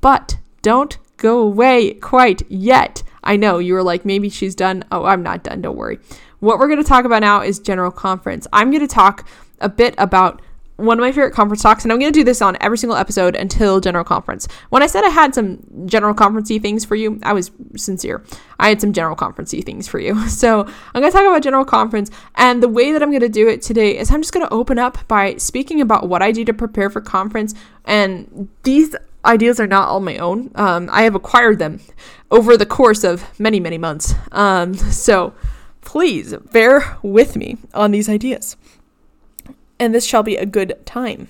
But don't go away quite yet. I know you were like, maybe she's done. Oh, I'm not done. Don't worry. What we're going to talk about now is General Conference. I'm going to talk a bit about one of my favorite conference talks, and I'm going to do this on every single episode until General Conference. When I said I had some General Conferencey things for you, I was sincere. I had some General Conferencey things for you. (laughs) So I'm going to talk about General Conference, and the way that I'm going to do it today is I'm just going to open up by speaking about what I do to prepare for conference, and these ideas are not all my own. Um, I have acquired them over the course of many, many months. Um, (laughs) so please bear with me on these ideas and this shall be a good time.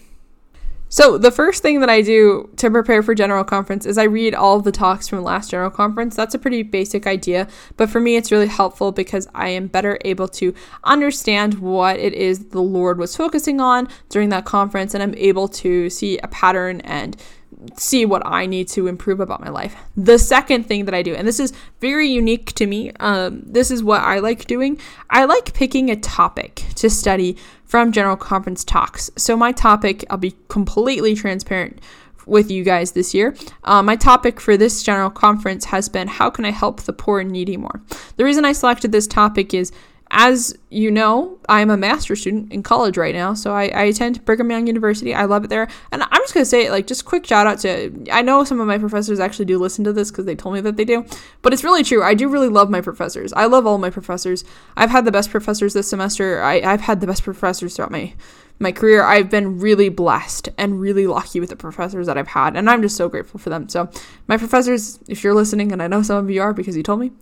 So, the first thing that I do to prepare for General Conference is I read all of the talks from last General Conference. That's a pretty basic idea, but for me, it's really helpful because I am better able to understand what it is the Lord was focusing on during that conference, and I'm able to see a pattern and see what I need to improve about my life. The second thing that I do, and this is very unique to me, um, this is what I like doing. I like picking a topic to study from General Conference talks. So, my topic, I'll be completely transparent with you guys this year. Uh, my topic for this General Conference has been How can I help the poor and needy more? The reason I selected this topic is as you know, I'm a master's student in college right now, so I, I attend Brigham Young University. I love it there, and I'm just gonna say, like, just quick shout out to. I know some of my professors actually do listen to this because they told me that they do, but it's really true. I do really love my professors. I love all my professors. I've had the best professors this semester. I, I've had the best professors throughout my my career. I've been really blessed and really lucky with the professors that I've had, and I'm just so grateful for them. So, my professors, if you're listening, and I know some of you are because you told me,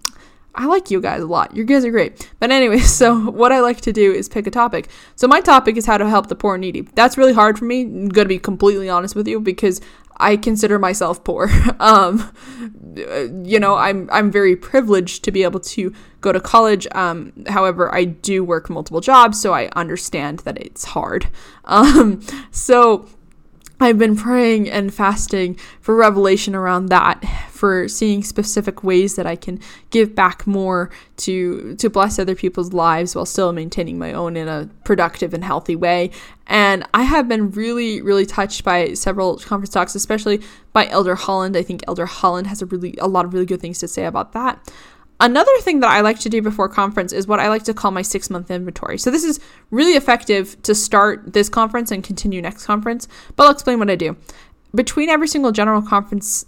I like you guys a lot. You guys are great. But anyway, (laughs) so what I like to do is pick a topic. So my topic is how to help the poor and needy. That's really hard for me. I'm to be completely honest with you because I consider myself poor. (laughs) um, you know, I'm I'm very privileged to be able to go to college. Um, however, I do work multiple jobs, so I understand that it's hard. (laughs) Um, so I've been praying and fasting for revelation around that, for seeing specific ways that I can give back more to to bless other people's lives while still maintaining my own in a productive and healthy way. And I have been really, really touched by several conference talks, especially by Elder Holland. I think Elder Holland has a really a lot of really good things to say about that. Another thing that I like to do before conference is what I like to call my six month inventory. So, this is really effective to start this conference and continue next conference, but I'll explain what I do. Between every single general conference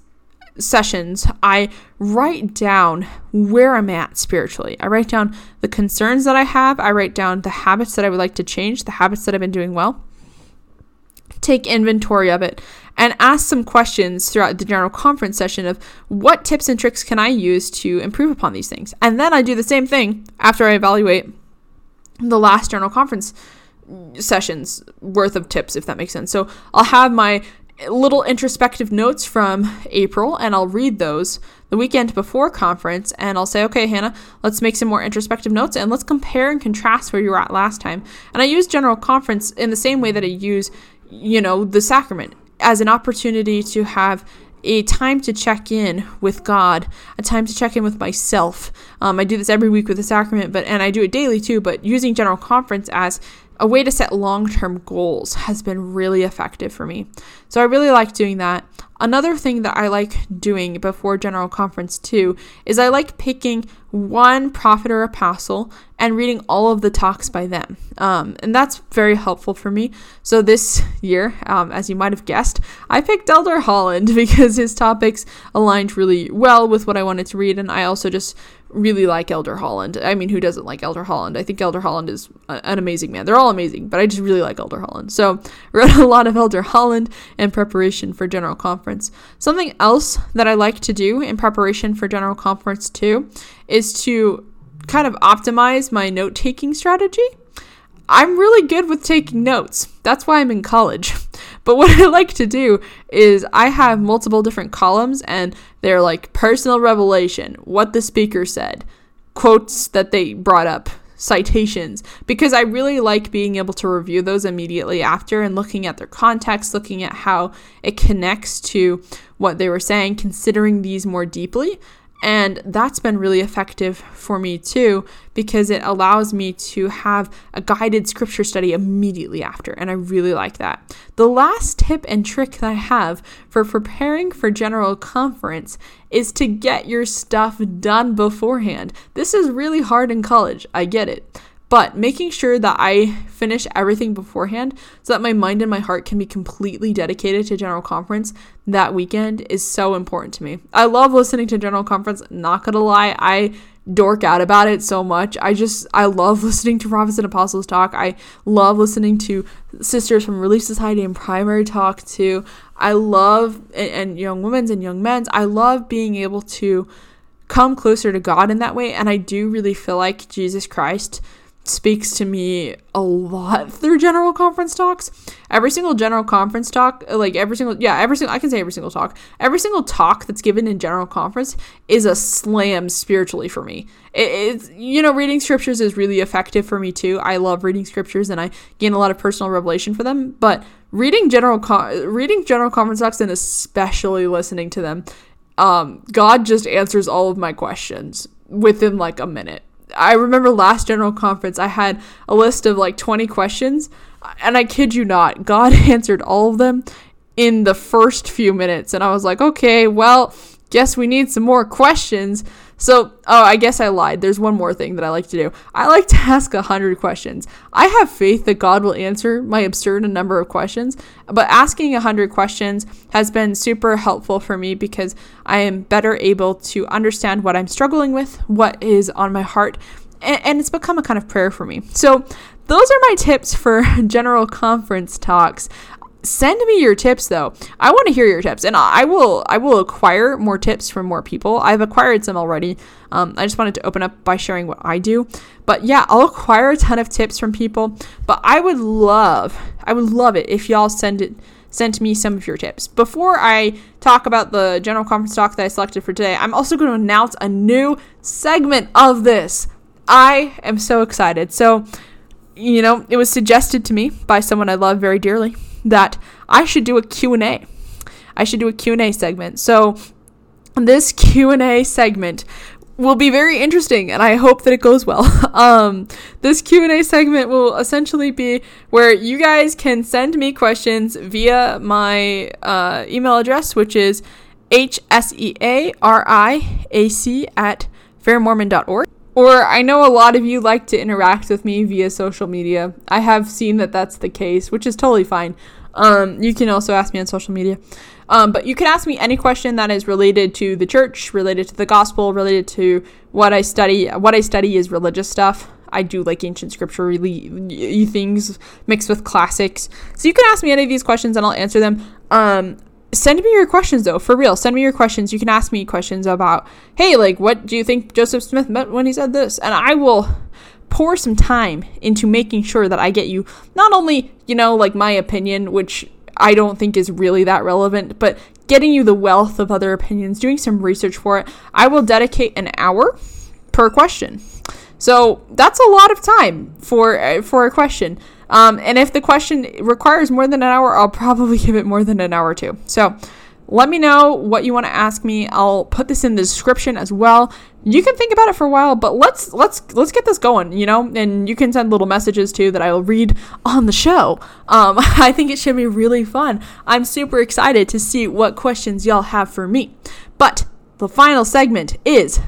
sessions, I write down where I'm at spiritually. I write down the concerns that I have, I write down the habits that I would like to change, the habits that I've been doing well take inventory of it and ask some questions throughout the general conference session of what tips and tricks can I use to improve upon these things. And then I do the same thing after I evaluate the last general conference sessions worth of tips, if that makes sense. So I'll have my little introspective notes from April and I'll read those the weekend before conference and I'll say, okay, Hannah, let's make some more introspective notes and let's compare and contrast where you were at last time. And I use general conference in the same way that I use you know, the sacrament as an opportunity to have a time to check in with God, a time to check in with myself. Um, I do this every week with the sacrament, but and I do it daily too. But using general conference as a way to set long term goals has been really effective for me. So I really like doing that. Another thing that I like doing before General Conference too is I like picking one prophet or apostle and reading all of the talks by them. Um, and that's very helpful for me. So this year, um, as you might have guessed, I picked Elder Holland (laughs) because his topics aligned really well with what I wanted to read. And I also just really like Elder Holland. I mean, who doesn't like Elder Holland? I think Elder Holland is a, an amazing man. They're all amazing, but I just really like Elder Holland. So, (laughs) read a lot of Elder Holland in preparation for General Conference. Something else that I like to do in preparation for General Conference too is to kind of optimize my note taking strategy. I'm really good with taking notes. That's why I'm in college. (laughs) But what I like to do is I have multiple different columns and they're like personal revelation, what the speaker said, quotes that they brought up, citations because I really like being able to review those immediately after and looking at their context, looking at how it connects to what they were saying, considering these more deeply. And that's been really effective for me too, because it allows me to have a guided scripture study immediately after. And I really like that. The last tip and trick that I have for preparing for general conference is to get your stuff done beforehand. This is really hard in college. I get it. But making sure that I finish everything beforehand so that my mind and my heart can be completely dedicated to General Conference that weekend is so important to me. I love listening to General Conference, not gonna lie. I dork out about it so much. I just I love (laughs) listening to Prophets and Apostles talk. I love listening to sisters from Relief Society and Primary talk too. I love and, and young women's and young men's. I love being able to come closer to God in that way and I do really feel like Jesus Christ speaks to me a lot through general conference talks. Every single general conference talk, like every single, yeah, every single, I can say every single talk, every single talk that's given in general conference is a slam spiritually for me. It, it's, you know, reading scriptures is really effective for me too. I love reading scriptures and I gain a lot of personal revelation for them, but reading general, con- reading general conference talks and especially listening to them, um, God just answers all of my questions within like a minute I remember last general conference, I had a list of like 20 questions, and I kid you not, God (laughs) answered all of them in the first few minutes. And I was like, okay, well, guess we need some more questions. So, oh, I guess I lied. There's one more thing that I like to do. I like to (laughs) ask a hundred questions. I have faith that God will answer my absurd number of questions, but asking a hundred questions has been super helpful for me because I am better able to understand what I'm struggling with, what is on my heart, and, and it's become a kind of prayer for me. So, those are my tips for (laughs) general conference talks send me your tips though i want to hear your tips and i will i will acquire more tips from more people i've acquired some already um, i just wanted to open up by sharing what i do but yeah i'll acquire a ton of tips from people but i would love i would love it if y'all send it sent me some of your tips. Before I talk about the general conference talk that I selected for today, I'm also going to announce a new segment of this. I am so excited. So, you know, it was suggested to me by someone I love very dearly that I should do a Q&A. I should do a Q&A segment. So this Q&A segment will be very interesting and I hope that it goes well. (laughs) um, this Q&A segment will essentially be where you guys can send me questions via my uh, email address, which is hseariac at fairmormon.org. Or I know a lot of you like to interact with me via social media. I have seen that that's the case, which is totally fine. Um, you can also ask me on social media. Um, but you can ask me any question that is related to the church, related to the gospel, related to what I study. What I study is religious stuff. I do like ancient scripture really things mixed with classics. So you can ask me any of these questions and I'll answer them. Um, send me your questions though for real. Send me your questions. You can ask me questions about hey like what do you think joseph smith meant when he said this? And i will pour some time into making sure that i get you not only you know like my opinion which i don't think is really that relevant but getting you the wealth of other opinions doing some research for it. I will dedicate an hour per question. So that's a lot of time for for a question um, and if the question requires more than an hour, I'll probably (laughs) give it more than an hour too. So let me know what you want to ask me. I'll put this in the description as well. You can think about it for a while, but let's let's let's get this going, you know. And you can send little messages too that I will read on the show. Um, (laughs) I think it should be really fun. I'm super excited to see what questions y'all have for me. But the final segment is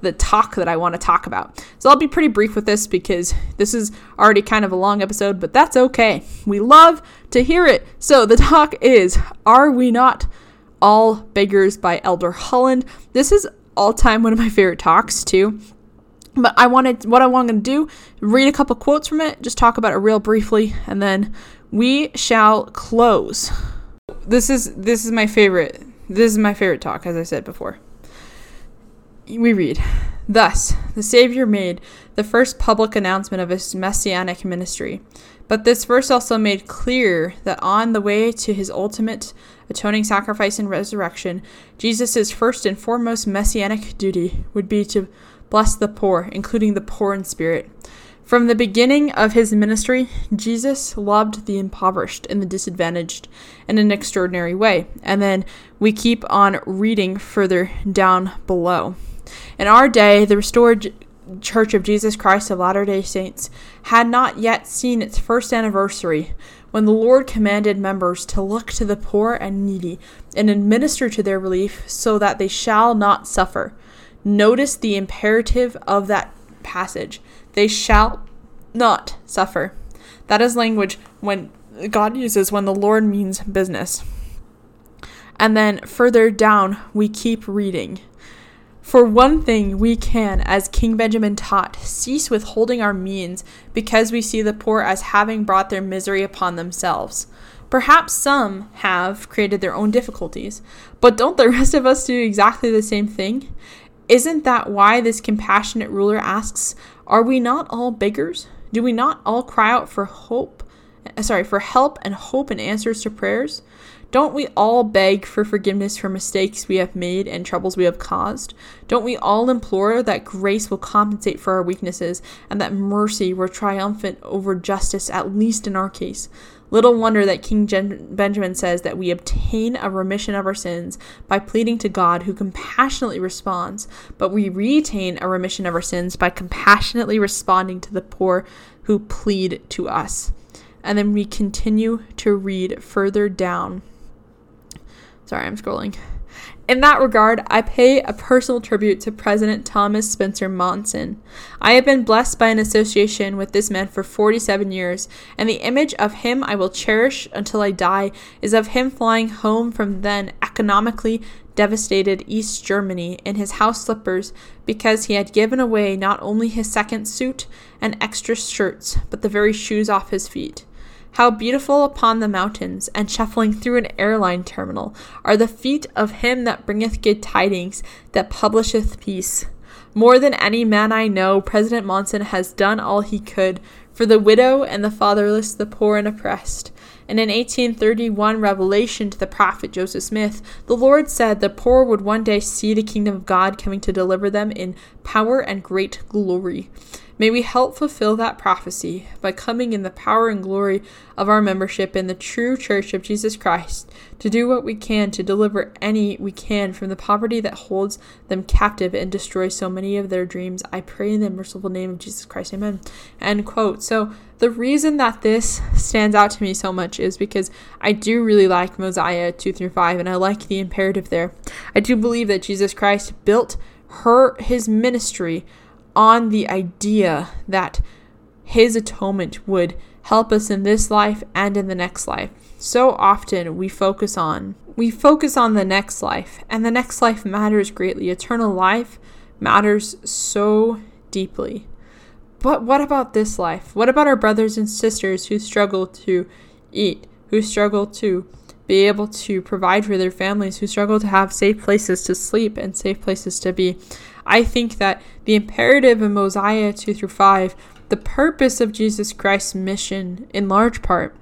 the talk that I want to talk about. So I'll be pretty brief with this because this is already kind of a long episode, but that's okay. We love to hear it. So the talk is Are We Not All Beggars by Elder Holland. This is all time one of my favorite talks, too. But I wanted what I want to do, read a couple quotes from it, just talk about it real briefly, and then we shall close. This is this is my favorite. This is my favorite talk, as I said before we read, Thus, the Savior made the first public announcement of his messianic ministry. But this verse also made clear that on the way to his ultimate atoning sacrifice and resurrection, Jesus' first and foremost messianic duty would be to bless the poor, including the poor in spirit. From the beginning of his ministry, Jesus loved the impoverished and the disadvantaged in an extraordinary way. And then we keep on reading further down below. In our day, the restored Church of Jesus Christ of Latter day Saints had not yet seen its first anniversary when the Lord commanded members to look to the poor and needy and administer to their relief so that they shall not suffer. Notice the imperative of that passage. They shall not suffer. That is language when God uses when the Lord means business. And then further down, we keep reading. For one thing, we can, as King Benjamin taught, cease withholding our means because we see the poor as having brought their misery upon themselves. Perhaps some have created their own difficulties, but don't the (laughs) rest of us do exactly the same thing? Isn't that why this compassionate ruler asks, Are we not all beggars? Do we not all cry out for hope? Eh, sorry, for help and hope and answers to prayers? Don't we all beg for forgiveness for mistakes we have made and troubles we have caused? Don't we all implore that grace will compensate for our weaknesses and that mercy will triumphant over justice, at least in our case? Little wonder that King Benjamin says that we obtain a remission of our sins by pleading to God, who compassionately responds, but we retain a remission of our sins by compassionately responding to the poor who plead to us. And then we continue to read further down. Sorry, I'm scrolling. In that regard, I pay a personal tribute to President Thomas Spencer Monson. I have been blessed by an association with this man for 47 years, and the image of him I will cherish until I die is of him flying home from then economically devastated East Germany in his house slippers because he had given away not only his second suit and extra shirts, but the very shoes off his feet. How beautiful upon the mountains, and shuffling through an airline terminal, are the feet of him that bringeth good tidings, that publisheth peace. More than any man I know, President Monson has done all he could for the widow and the fatherless, the poor and oppressed. In an 1831 revelation to the prophet Joseph Smith, the Lord said the poor would one day see the kingdom of God coming to deliver them in power and great glory. May we help fulfill that prophecy by coming in the power and glory of our membership in the true Church of Jesus Christ to do what we can to deliver any we can from the poverty that holds them captive and destroys so many of their dreams. I pray in the merciful name of Jesus Christ. Amen. End quote. So, the reason that this stands out to me so much is because I do really like Mosiah 2 through 5 and I like the imperative there. I do believe that Jesus Christ built her his ministry on the idea that his atonement would help us in this life and in the next life. So often we focus on we focus on the next life and the next life matters greatly. Eternal life matters so deeply. But what about this life? What about our brothers and sisters who struggle to eat, who struggle to be able to provide for their families, who struggle to have safe places to sleep and safe places to be? I think that the imperative in Mosiah 2 through 5, the purpose of Jesus Christ's mission, in large part,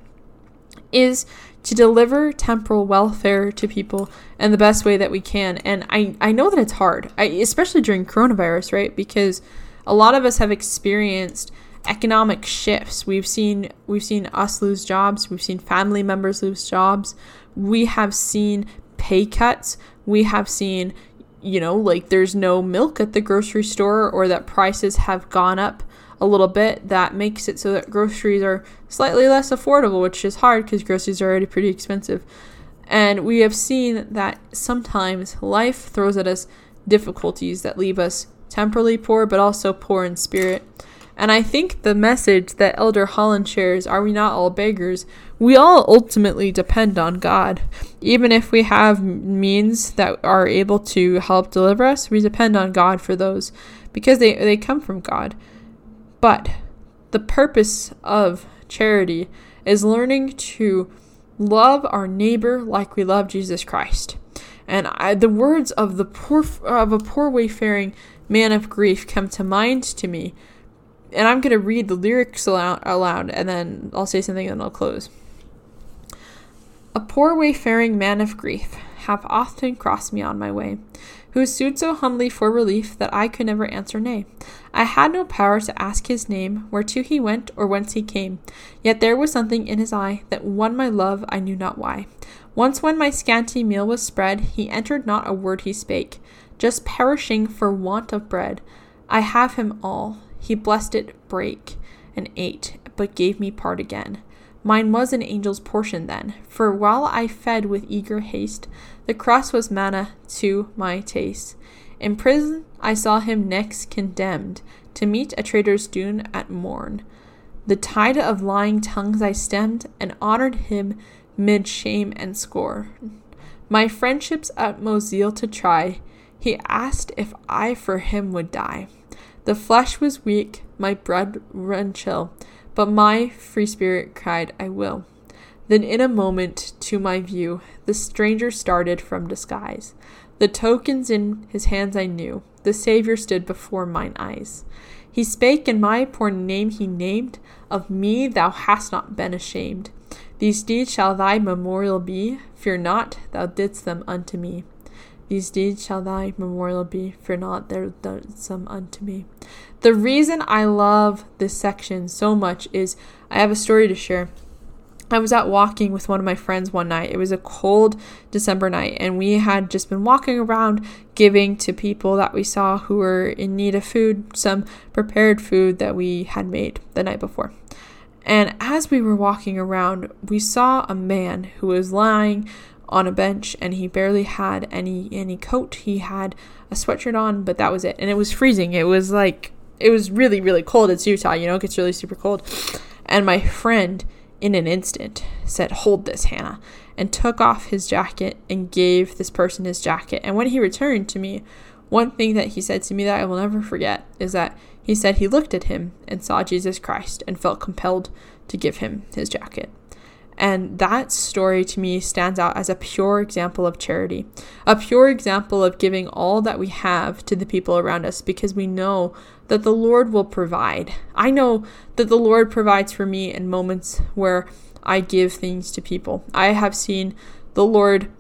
is to deliver temporal welfare to people in the best way that we can. And I, I know that it's hard, I, especially during coronavirus, right? Because a lot of us have experienced economic shifts. We've seen we've seen us lose jobs, we've seen family members lose jobs. We have seen pay cuts. We have seen you know, like there's no milk at the grocery store or that prices have gone up a little bit, that makes it so that groceries are slightly less affordable, which is hard because groceries are already pretty expensive. And we have seen that sometimes life throws at us difficulties that leave us temporally poor, but also poor in spirit. And I think the message that Elder Holland shares, Are we not all beggars? We all ultimately depend on God. Even if we have means that are able to help deliver us, we depend on God for those because they, they come from God. But the purpose of charity is learning to love our neighbor like we love Jesus Christ. And I, the words of the poor of a poor wayfaring man of grief come to mind to me and I'm going to read the lyrics aloud, aloud and then I'll say something and then I'll close. A poor wayfaring man of grief hath often crossed me on my way, who sued so humbly for relief that I could never answer nay. I had no power to ask his name, whereto he went, or whence he came. Yet there was something in his eye that won my love, I knew not why. Once when my scanty meal was spread, he entered not a word he spake, just perishing for want of bread. I have him all. He blessed it, brake, and ate, but gave me part again. Mine was an angel's portion then, for while I fed with eager haste, the cross was manna to my taste. In prison I saw him next condemned to meet a traitor's doom at morn. The tide of lying tongues I stemmed, and honored him mid shame and scorn. My friendship's utmost zeal to try, he asked if I for him would die. The flesh was weak, my blood ran chill, but my free spirit cried, I will. Then in a moment, to my view, the stranger started from disguise. The tokens in his hands I knew, the Saviour stood before mine eyes. He spake, and my poor name he named, of me thou hast not been ashamed. These deeds shall thy memorial be, fear not, thou didst them unto me. These deeds shall thy memorial be, fear not, thou didst them unto me. The reason I love this section so much is I have a story to share. I was out walking with one of my friends one night. It was a cold December night, and we had just been walking around giving to people that we saw who were in need of food, some prepared food that we had made the night before. And as we were walking around, we saw a man who was lying on a bench and he barely had any any coat. He had a sweatshirt on, but that was it. And it was freezing. It was like it was really, really cold. It's Utah, you know, it gets really super cold. And my friend, in an instant, said, Hold this, Hannah, and took off his jacket and gave this person his jacket. And when he returned to me, one thing that he said to me that I will never forget is that he said he looked at him and saw Jesus Christ and felt compelled to give him his jacket. And that story to me stands out as a pure example of charity, a pure example of giving all that we have to the people around us because we know that the Lord will provide. I know that the Lord provides for me in moments where I give things to people. I have seen the Lord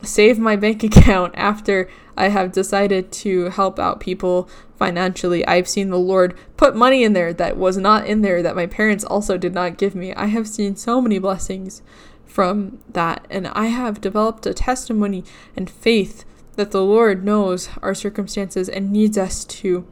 save my bank (laughs) account after I have decided to help out people financially. I've seen the Lord put money in there that was not in there that my parents also did not give me. I have seen so many blessings from that, and I have developed a testimony and faith that the Lord knows our circumstances and needs us to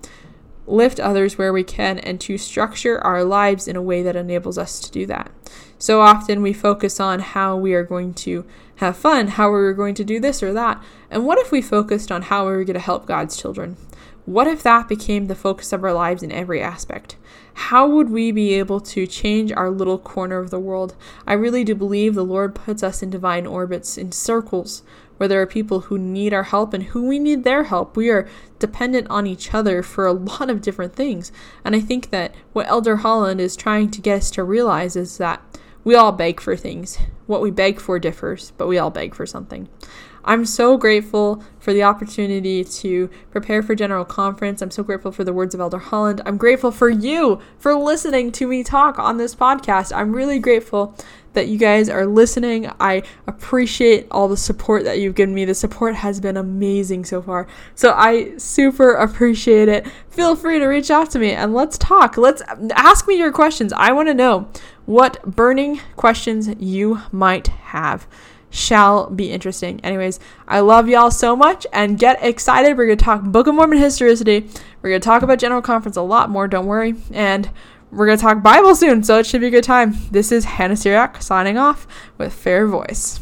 lift others where we can, and to structure our lives in a way that enables us to do that. So often we focus on how we are going to have fun, how we're going to do this or that. And what if we focused on how we were going to help God's children? What if that became the focus of our lives in every aspect? How would we be able to change our little corner of the world? I really do believe the Lord puts us in divine orbits, in circles, where there are people who need our help and who we need their help. We are dependent on each other for a (laughs) lot of different things. And I think that what Elder Holland is trying to get us to realize is that we all beg for things. What we beg for differs, but we all beg for something. I'm so grateful for the opportunity to prepare for General Conference. I'm so grateful for the words of Elder Holland. I'm grateful for you for listening to me talk on this podcast. I'm really grateful that you guys are listening. I appreciate all the support that you've given me. The support has been amazing so far. So I super appreciate it. Feel free to reach out to me and let's talk. Let's ask me your questions. I want to know what burning questions you might have shall be interesting. Anyways, I love y'all so much and get excited. We're going to talk Book of Mormon history today. We're going to talk about General Conference a lot more, don't worry. And we're going to talk Bible soon, so it should be a good time. This is Hannah Seariac signing off with Fair Voice.